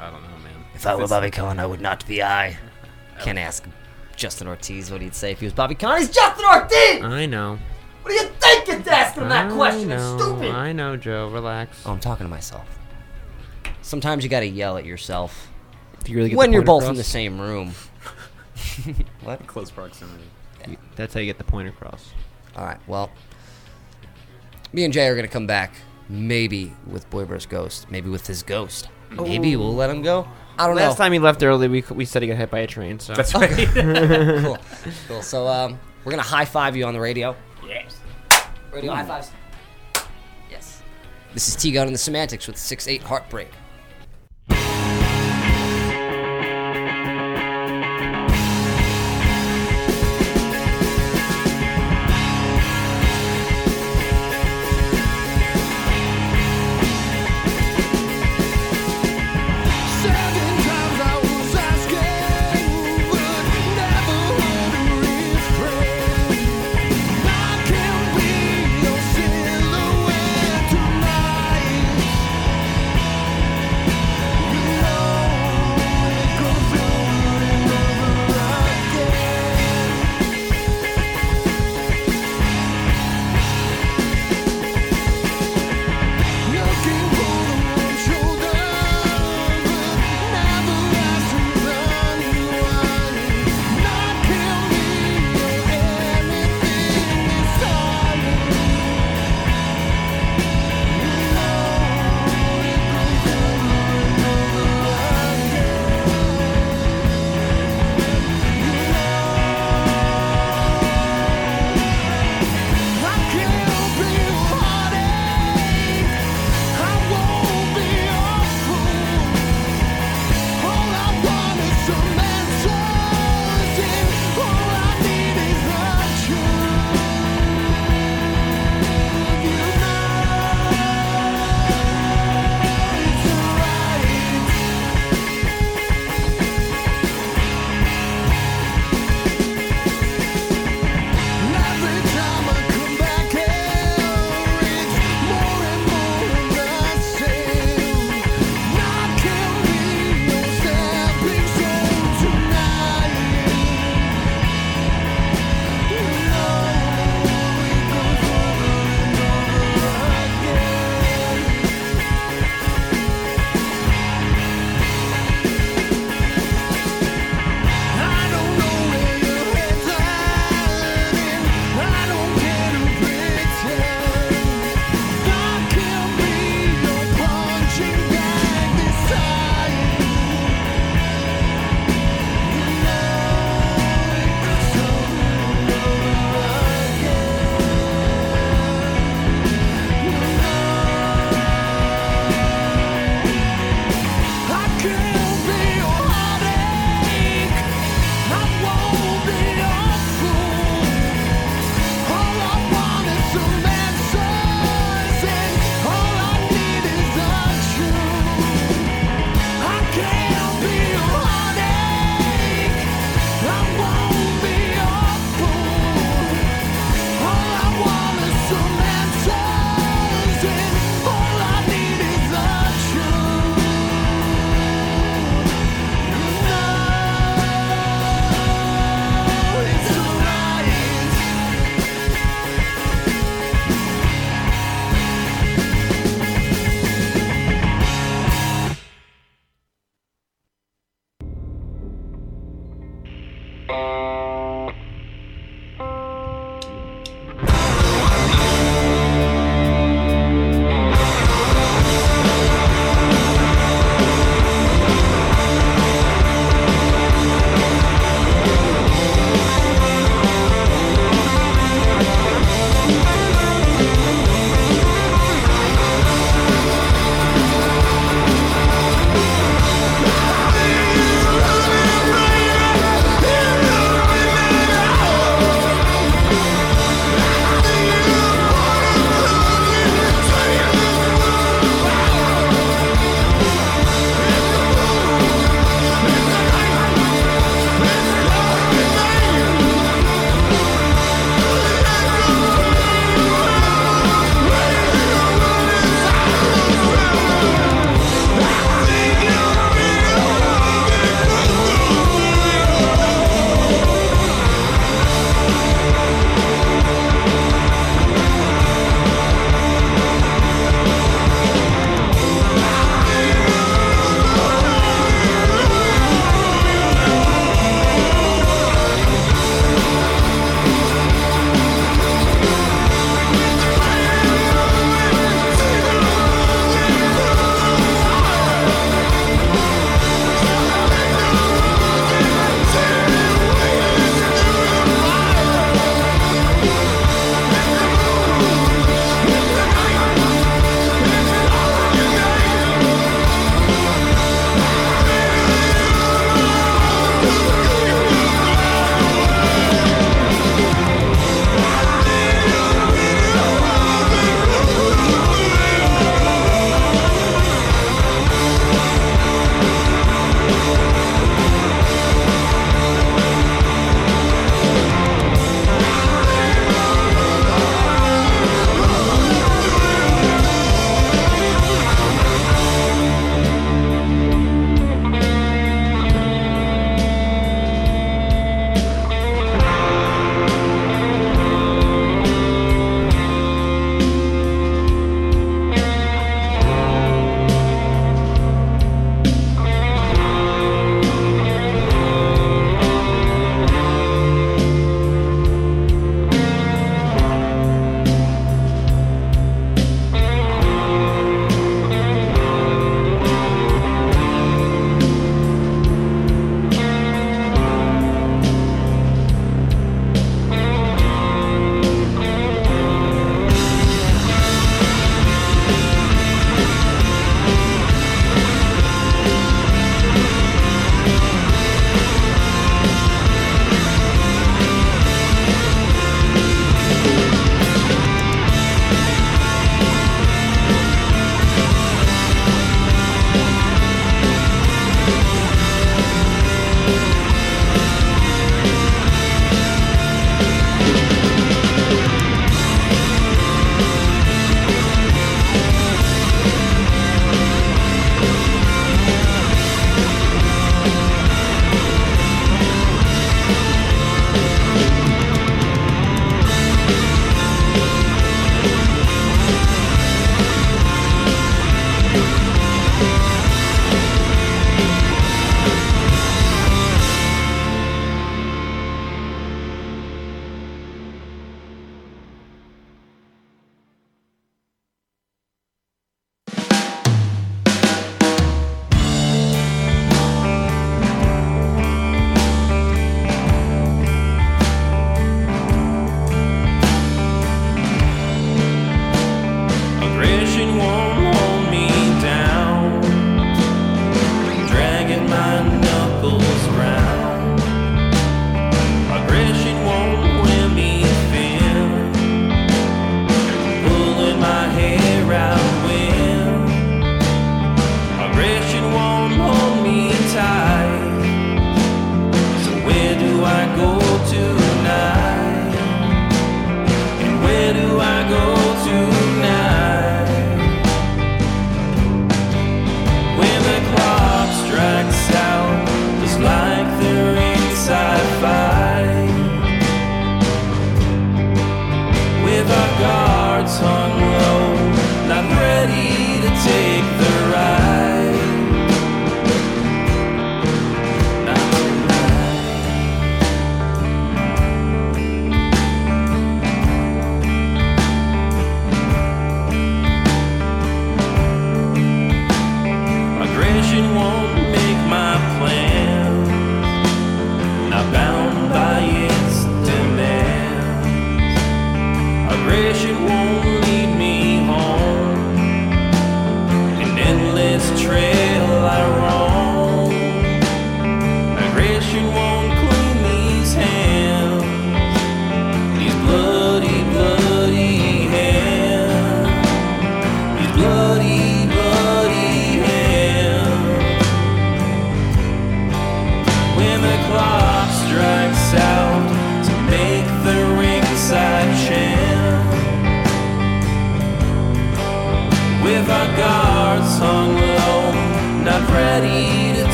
I don't know, man. If I were This- Bobby Conn, I would not be I. [LAUGHS] Can't ask Justin Ortiz what he'd say if he was Bobby Conn. He's Justin Ortiz. I know. What do you think it's asking him that I question? know, It's stupid. I know, Joe. Relax. Oh, I'm talking to myself. Sometimes you gotta yell at yourself. You really get when you're point both in the same room. [LAUGHS] what? Close proximity. You- That's how you get the point across. All right. Well, me and Jay are gonna come back. Maybe with Boy vs. Ghost. Maybe with his ghost. Maybe we'll let him go. I don't Last know. Last time he left early, we we said he got hit by a train. So That's [LAUGHS] right. [LAUGHS] cool. Cool. So um, we're gonna high five you on the radio. Yes. Radio high fives. Yes. This is T Gun and the Semantics with six eight Heartbreak.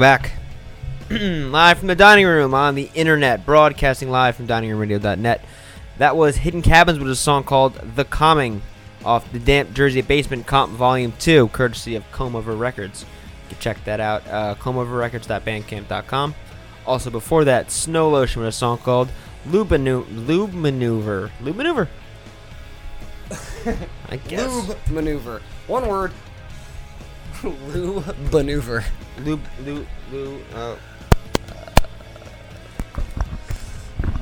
Welcome back. [CLEARS THROAT] live from the dining room on the internet, broadcasting live from diningroomradio.net. That was Hidden Cabins with a song called The Coming off the Damp Jersey Basement Comp Volume 2, courtesy of Comb Over Records. You can check that out, uh, comboverrecords.bandcamp.com. Also, before that, Snow Lotion with a song called Lube, Manu- Lube Maneuver. Lube Maneuver. [LAUGHS] I guess. Lube maneuver. One word. [LAUGHS] Lube maneuver. Lube, lube, lube, uh,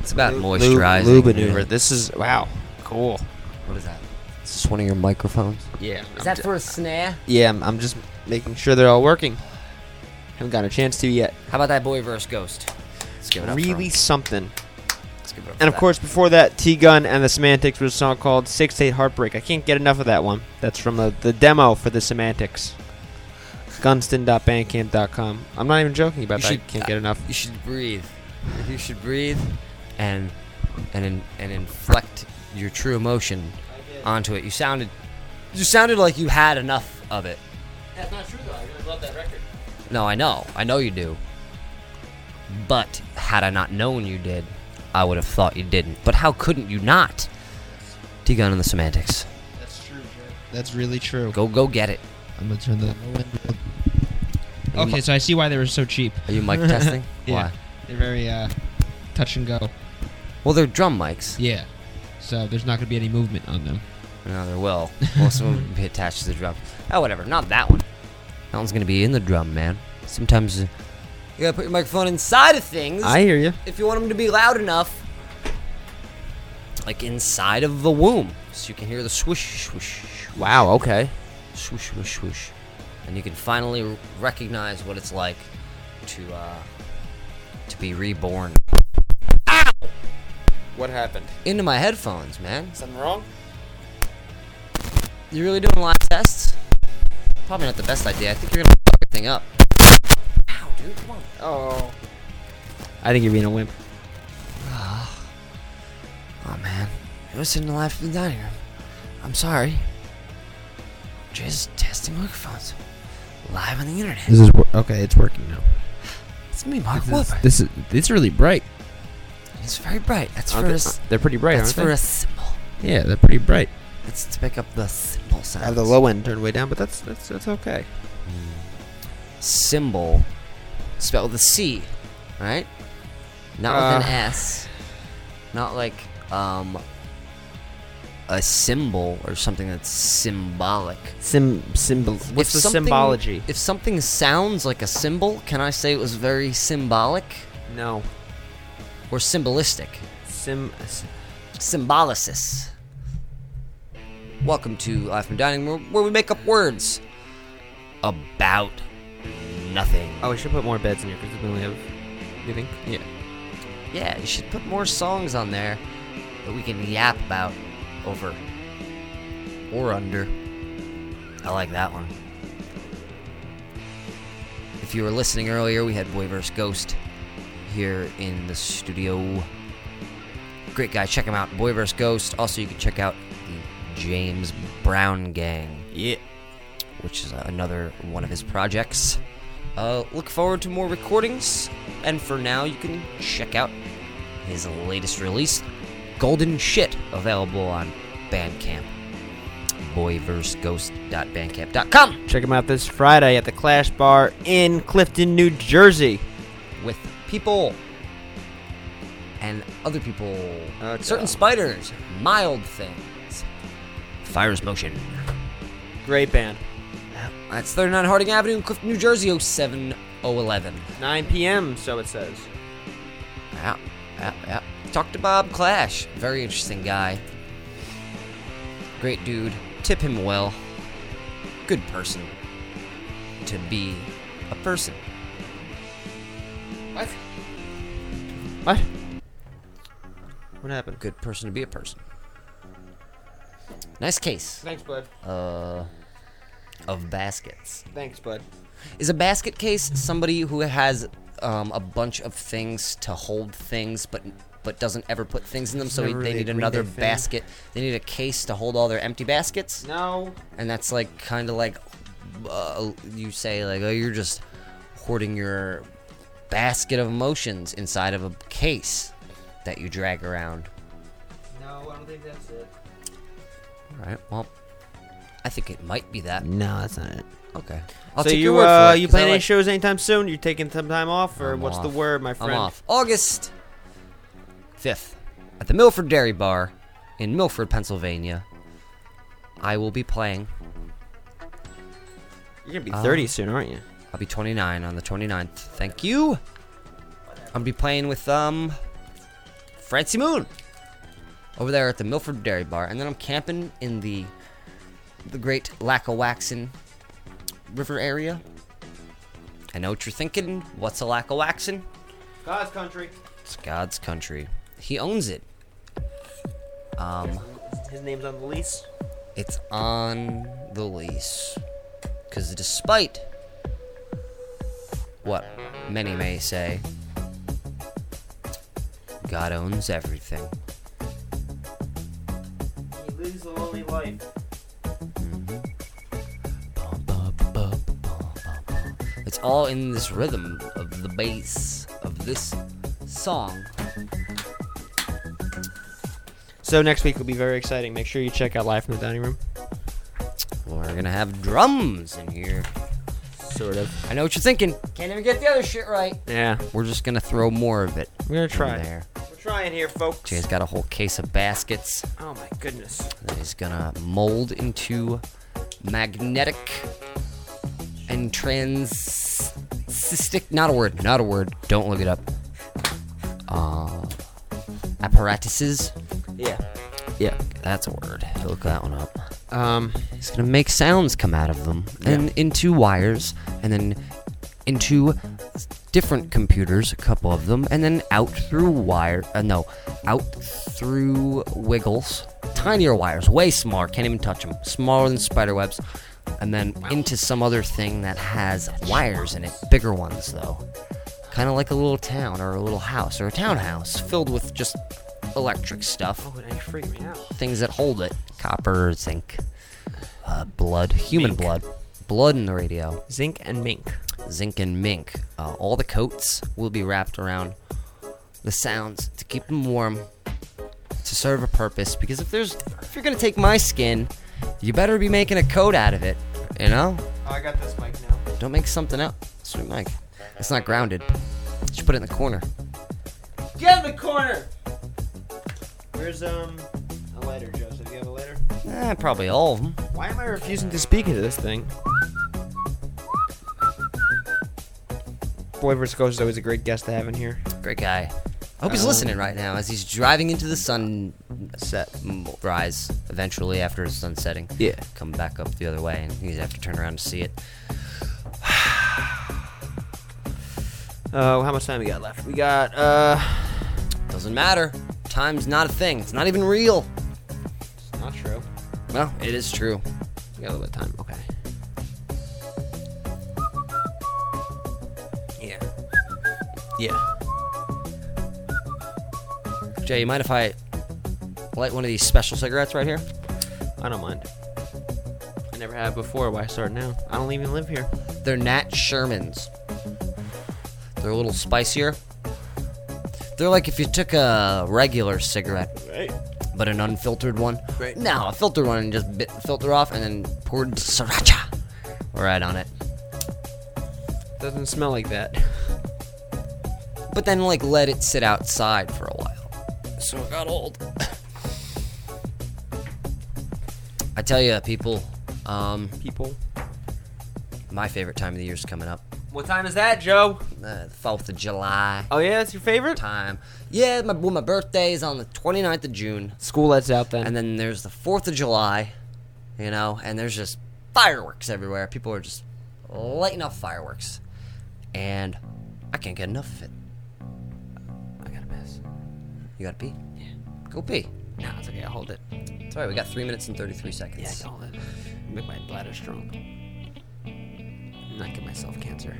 It's about Lube- moisturizing. Lube maneuver. yeah. This is wow, cool. What is that? Is this one of your microphones? Yeah. Is that for a snare? Yeah, I'm, I'm just making sure they're all working. Haven't got a chance to yet. How about that boy versus ghost? Let's give it up. for Really him. something. Let's give it up. And of that. course, before that, T Gun and the Semantics was a song called Six Eight Heartbreak. I can't get enough of that one. That's from the, the demo for the Semantics. Gunston.bandcamp.com. I'm not even joking about You that. should- I can't get uh, enough. You should breathe. You should breathe, and and in, and inflect your true emotion onto it. You sounded, you sounded like you had enough of it. That's not true though. I really love that record. No, I know, I know you do. But had I not known you did, I would have thought you didn't. But how couldn't you not? T Gun and the Semantics. That's true, That's really true. Go go get it. I'm gonna turn the. Are Okay, so I see why they were so cheap. Are you mic testing? [LAUGHS] yeah, Why? they're very uh, touch and go. Well, they're drum mics. Yeah, so there's not gonna be any movement on them. No, there will. Most of [LAUGHS] them will be attached to the drum. Oh, whatever. Not that one. That one's gonna be in the drum, man. Sometimes uh, you gotta put your microphone inside of things. I hear you. If you want them to be loud enough, like inside of the womb, so you can hear the swoosh, swoosh. Wow. Okay. Swoosh, swoosh, swoosh, and you can finally recognize what it's like to uh, to be reborn. Ow! What happened? Into my headphones, man. Something wrong? You really doing live tests? Probably not the best idea. I think you're gonna fuck everything up. Ow, dude, come on. Oh. I think you're being a wimp. Oh man, you're listening to live from the dining room. I'm sorry. Just testing microphones. Live on the internet. This is wor- okay. It's working now. It's me, Mark This is, Wahlberg. this is it's really bright. It's very bright. That's Aren't for they- us. they're pretty bright, That's aren't for they? a symbol. Yeah, they're pretty bright. It's to pick up the symbol. I have the low end turned way down, but that's that's that's okay. symbol spelled with a C, right? Not with an Uh. S. Not like um a symbol or something that's symbolic. Sim symbol. What's If the something- symbology? If something sounds like a symbol, can I say it was very symbolic No. or symbolistic? Sim. Symbolicis. Welcome to Life from Dining Room, where we make up words about nothing. Oh, we should put more beds in here because we only have. You think? Yeah. Yeah, you should put more songs on there that we can yap about over or under. I like that one. If you were listening earlier, we had Boy vs. Ghost here in the studio. Great guy. Check him out. Boy vs. Ghost. Also, you can check out the James Brown Gang. Yeah. Which is another one of his projects. Uh, look forward to more recordings. And for now, you can check out his latest release, Golden Shit, available on Bandcamp. boyverseghost.bandcamp.com. Check him out this Friday at the Clash Bar in Clifton, New Jersey. With people and other people, oh, Okay. certain spiders, mild things. Fire's Motion. Great band. That's 39 Harding Avenue in Clifton, New Jersey, 07011. 9 p.m. So it says. Yeah. Talk to Bob Clash. Very interesting guy. Great dude. Tip him well. Good person. To be a person. What? What? What happened? Good person to be a person. Nice case. Thanks, bud. Uh, of baskets. Thanks, bud. Is a basket case somebody who has um, a bunch of things to hold things, but but doesn't ever put things in them? So Never they need another thing. basket. They need a case to hold all their empty baskets. No. And that's like kind of like uh, you say like oh you're just hoarding your basket of emotions inside of a case that you drag around. No, I don't think that's it. All right. Well, I think it might be that. No, that's not it. Okay. I'll so take you your word uh, for it, you 'cause I playing any like- shows anytime soon? You're taking some time off, or I'm what's the off. word, my friend? I'm off. August 5th at the Milford Dairy Bar in Milford, Pennsylvania. I will be playing. You're gonna be 30 Um, soon, aren't you? I'll be 29 on the 29th. Thank you. I'll be playing with um Francie Moon over there at the Milford Dairy Bar, and then I'm camping in the the great Lackawaxen River area. I know what you're thinking. What's a Lackawaxen? God's country. It's God's country. He owns it. Um, His name's on the lease. it's on the lease. Because despite what many may say, God owns everything. He lives a lonely life. It's all in this rhythm of the bass of this song. So next week will be very exciting. Make sure you check out Live from the Dining Room. We're gonna have drums in here. Sort of. I know what you're thinking. Can't even get the other shit right. Yeah. We're just gonna throw more of it. We're gonna try. there. We're trying here, folks. Jay's got a whole case of baskets. Oh my goodness. that he's gonna mold into magnetic and transistic not a word not a word don't look it up uh apparatuses? Yeah. Yeah. that's a word. Look that one up. Um. he's gonna make sounds come out of them and into wires and then into different computers a couple of them and then out through wire uh, no out through wiggles. Tinier wires way smaller can't even touch them smaller than spider webs. And then into some other thing that has wires in it bigger ones though kind of like a little town or a little house or a townhouse filled with just electric stuff. Oh, you freak me out. things that hold it. Copper zinc uh, blood human blood. Blood in the radio. Zinc and mink. zinc and mink. Uh, all the coats will be wrapped around the sounds to keep them warm to serve a purpose because if there's if you're gonna take my skin you better be making a coat out of it you know? Oh, I got this mic now. don't make something up. Sweet mike it's not grounded just put it in the corner Get in the corner. Where's um a lighter, Joseph? You have a lighter? eh, probably all of them Why am I refusing to speak into this thing? Boy vs. Ghost is always a great guest to have in here. Great guy. I hope he's Um, listening right now as he's driving into the sunset rise eventually after his sun setting. Yeah. Come back up the other way and he's have to turn around to see it. [SIGHS] [SIGHS] [SIGHS] Uh, how much time we got left? We got uh. Doesn't matter. Time's not a thing. It's not even real. It's not true. Well, it is true. We got a little bit of time. Okay. Yeah. Yeah. Jay, you mind if I light one of these special cigarettes right here? I don't mind. I never have before. Why start now? I don't even live here. They're Nat Shermans. They're a little spicier. They're like if you took a regular cigarette, Right. but an unfiltered one. Right. No, a filtered one and just bit the filter off and then poured sriracha right on it. Doesn't smell like that. But then like let it sit outside for a while. So it got old. I tell you, people. Um, people. My favorite time of the year is coming up. What time is that, Joe? Uh, the Fourth of July. Oh yeah, that's your favorite time. Yeah, my well, my birthday is on the 29th of June. School lets out then. And then there's the 4th of July, you know, and there's just fireworks everywhere. People are just lighting up fireworks. And I can't get enough of it. I gotta piss. You gotta pee? Yeah. Go pee. No, it's okay. I'll hold it. It's alright, we got 3 minutes and 33 seconds. Yeah, I can hold it. Make my bladder strong. Not give myself cancer.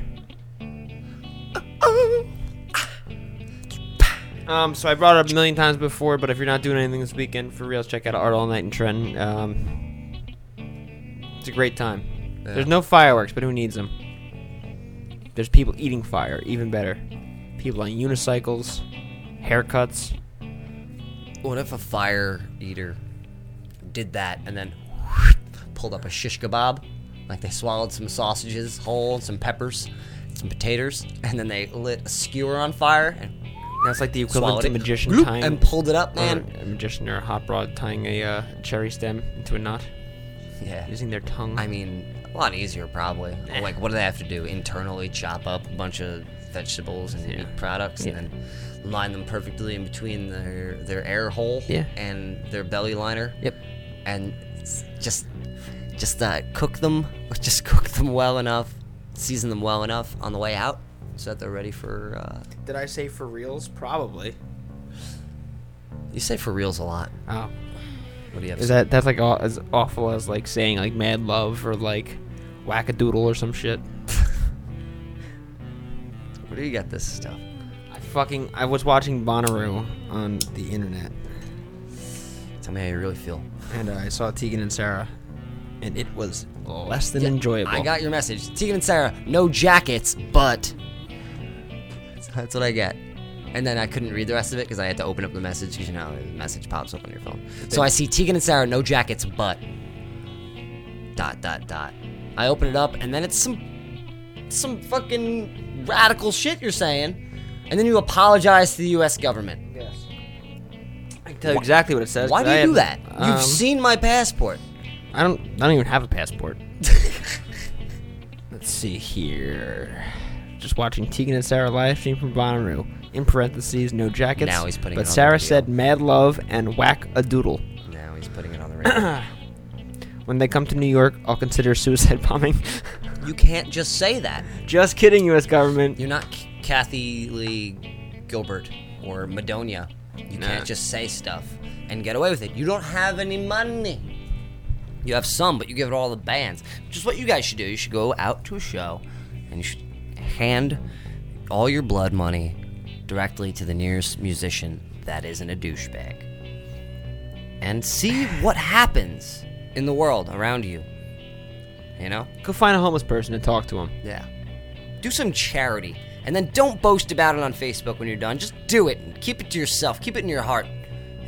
Um, so I brought it up a million times before, but if you're not doing anything this weekend, for reals, check out Art All Night in Trenton. Um, it's a great time. Yeah. There's no fireworks, but who needs them? There's people eating fire, even better. People on unicycles, haircuts. What if a fire eater did that and then pulled up a shish kebab? Like they swallowed some sausages whole, some peppers, some potatoes, and then they lit a skewer on fire and That's like the equivalent to it, a magician bloop, tying and pulled it up, or man. A magician or a hot rod tying a uh, cherry stem into a knot. Yeah. Using their tongue. I mean, a lot easier probably. Like, what do they have to do? Internally chop up a bunch of vegetables and meat products, Yeah. and then line them perfectly in between their their air hole Yeah. and their belly liner. Yep. And just just uh, cook them, [LAUGHS] just cook them well enough, season them well enough on the way out, so that they're ready for. Uh, Did I say for reals? Probably. you say for reals a lot. Oh. What do you have? Is that that's like aw- as awful as like saying like mad love or like wackadoodle or some shit? [LAUGHS] Where do you get this stuff? I fucking I was watching Bonnaroo on the internet. Tell me how you really feel. And uh, I saw Tegan and Sara, and it was less than enjoyable. I got your message. Tegan and Sara, no jackets, but [LAUGHS] that's what I get. And then I couldn't read the rest of it because I had to open up the message because you know the message pops up on your phone. So I see Tegan and Sara, no jackets, but dot dot dot. I open it up and then it's some some fucking radical shit you're saying, and then you apologize to the U.S. government. Yes. I can tell you exactly what it says. Why do I you do have- that? You've um, seen my passport. I don't. I don't even have a passport. Let's see here. Just watching Tegan and Sara live stream from Bonnaroo. In parentheses, no jackets. Now he's putting But it on the Sarah video. said mad love and whack a doodle. Now he's putting it on the [CLEARS THROAT] radio. When they come to New York, I'll consider suicide [LAUGHS] bombing. you can't just say that. Just kidding, U.S. government. You're not K- Kathy Lee Gilbert or Madonia. You Nah. can't just say stuff and get away with it. You don't have any money. You have some, but you give it all to the bands. Which is what you guys should do. You should go out to a show and you should hand all your blood money directly to the nearest musician that isn't a douchebag. And see what happens in the world around you. You know? Go find a homeless person and talk to him. Yeah. Do some charity. And then don't boast about it on Facebook when you're done. Just do it. And keep it to yourself. Keep it in your heart.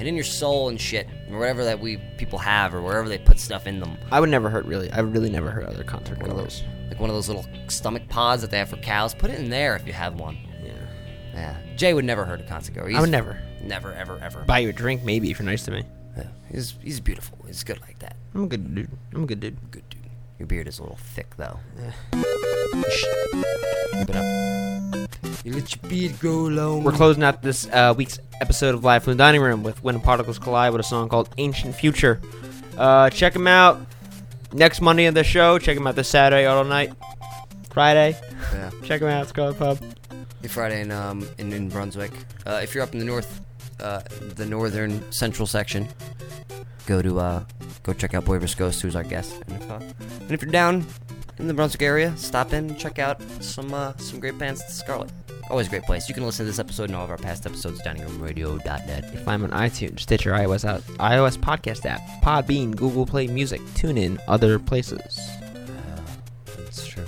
And in your soul and shit. Or whatever that we people have or wherever they put stuff in them. I would never hurt. Really, I really never hurt other concert One of those, like one of those little stomach pods that they have for cows. Put it in there if you have one. Yeah. Yeah. Jay would never hurt a concert goer. I would never. Never, ever, ever. Buy you a drink, maybe, if you're nice to me. Yeah. He's, he's beautiful. He's good like that. I'm a good dude. I'm a good dude. Good dude. Your beard is a little thick, though. Yeah. Keep it up. You let your beard go long. We're closing out this uh, week's episode of Live from the Dining Room with When Particles Collide with a song called Ancient Future. Uh, check them out next Monday on the show. Check them out this Saturday, all night. Friday. Yeah. Check them out. Let's go to the pub. Friday in um in, in Brunswick. Uh, if you're up in the north, uh, the northern central section, go to uh go check out Boy Ghost, who's our guest. And if, and if you're down in the Brunswick area, stop in and check out some uh, some great bands at the Scarlet. Always a great place. You can listen to this episode and all of our past episodes at diningroomradio.net. You find them on iTunes, Stitcher, iOS, out, iOS podcast app, Podbean, Google Play Music, TuneIn, other places. That's true.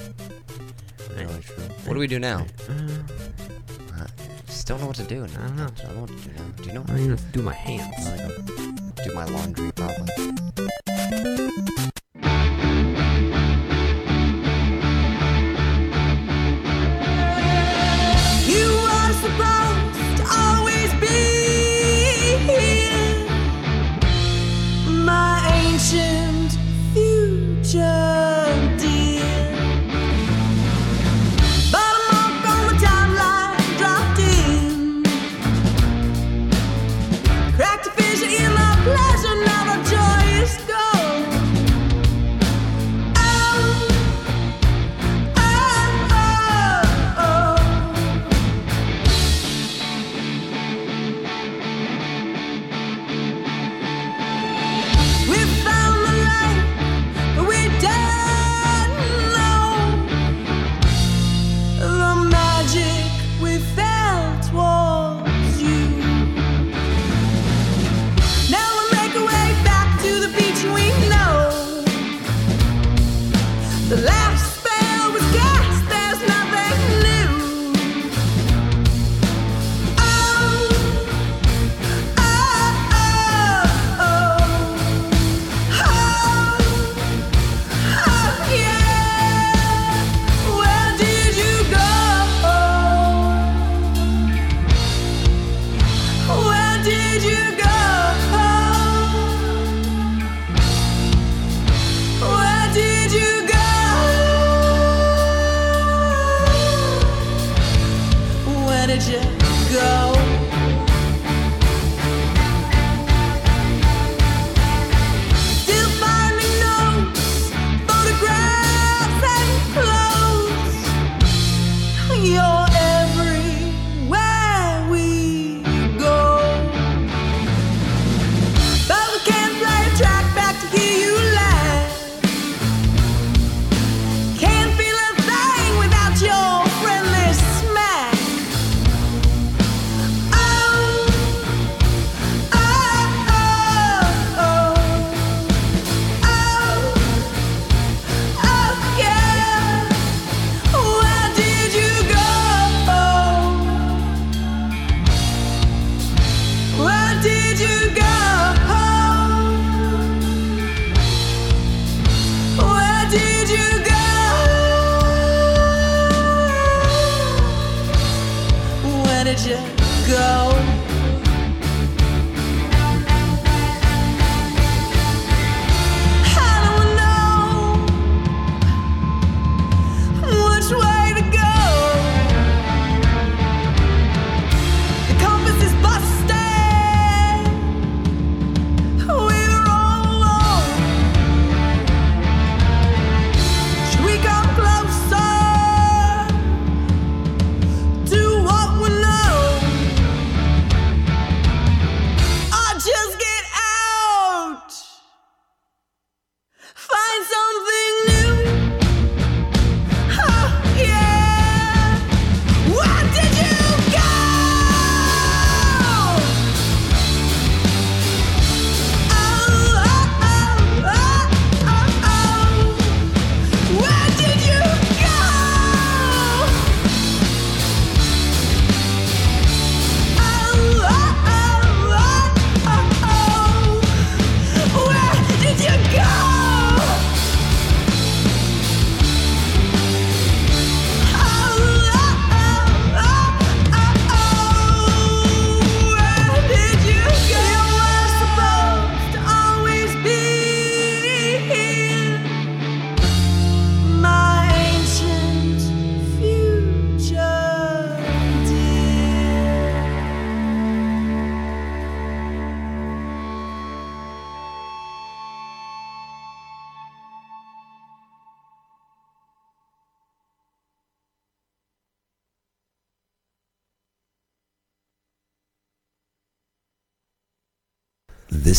Really true. What do we do now? Uh, just don't know what to do. I don't know. I don't know what to do now. Do you know? I don't even have to do my hands. I gotta do my laundry probably.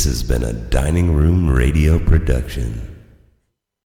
This has been a Dining Room Radio production.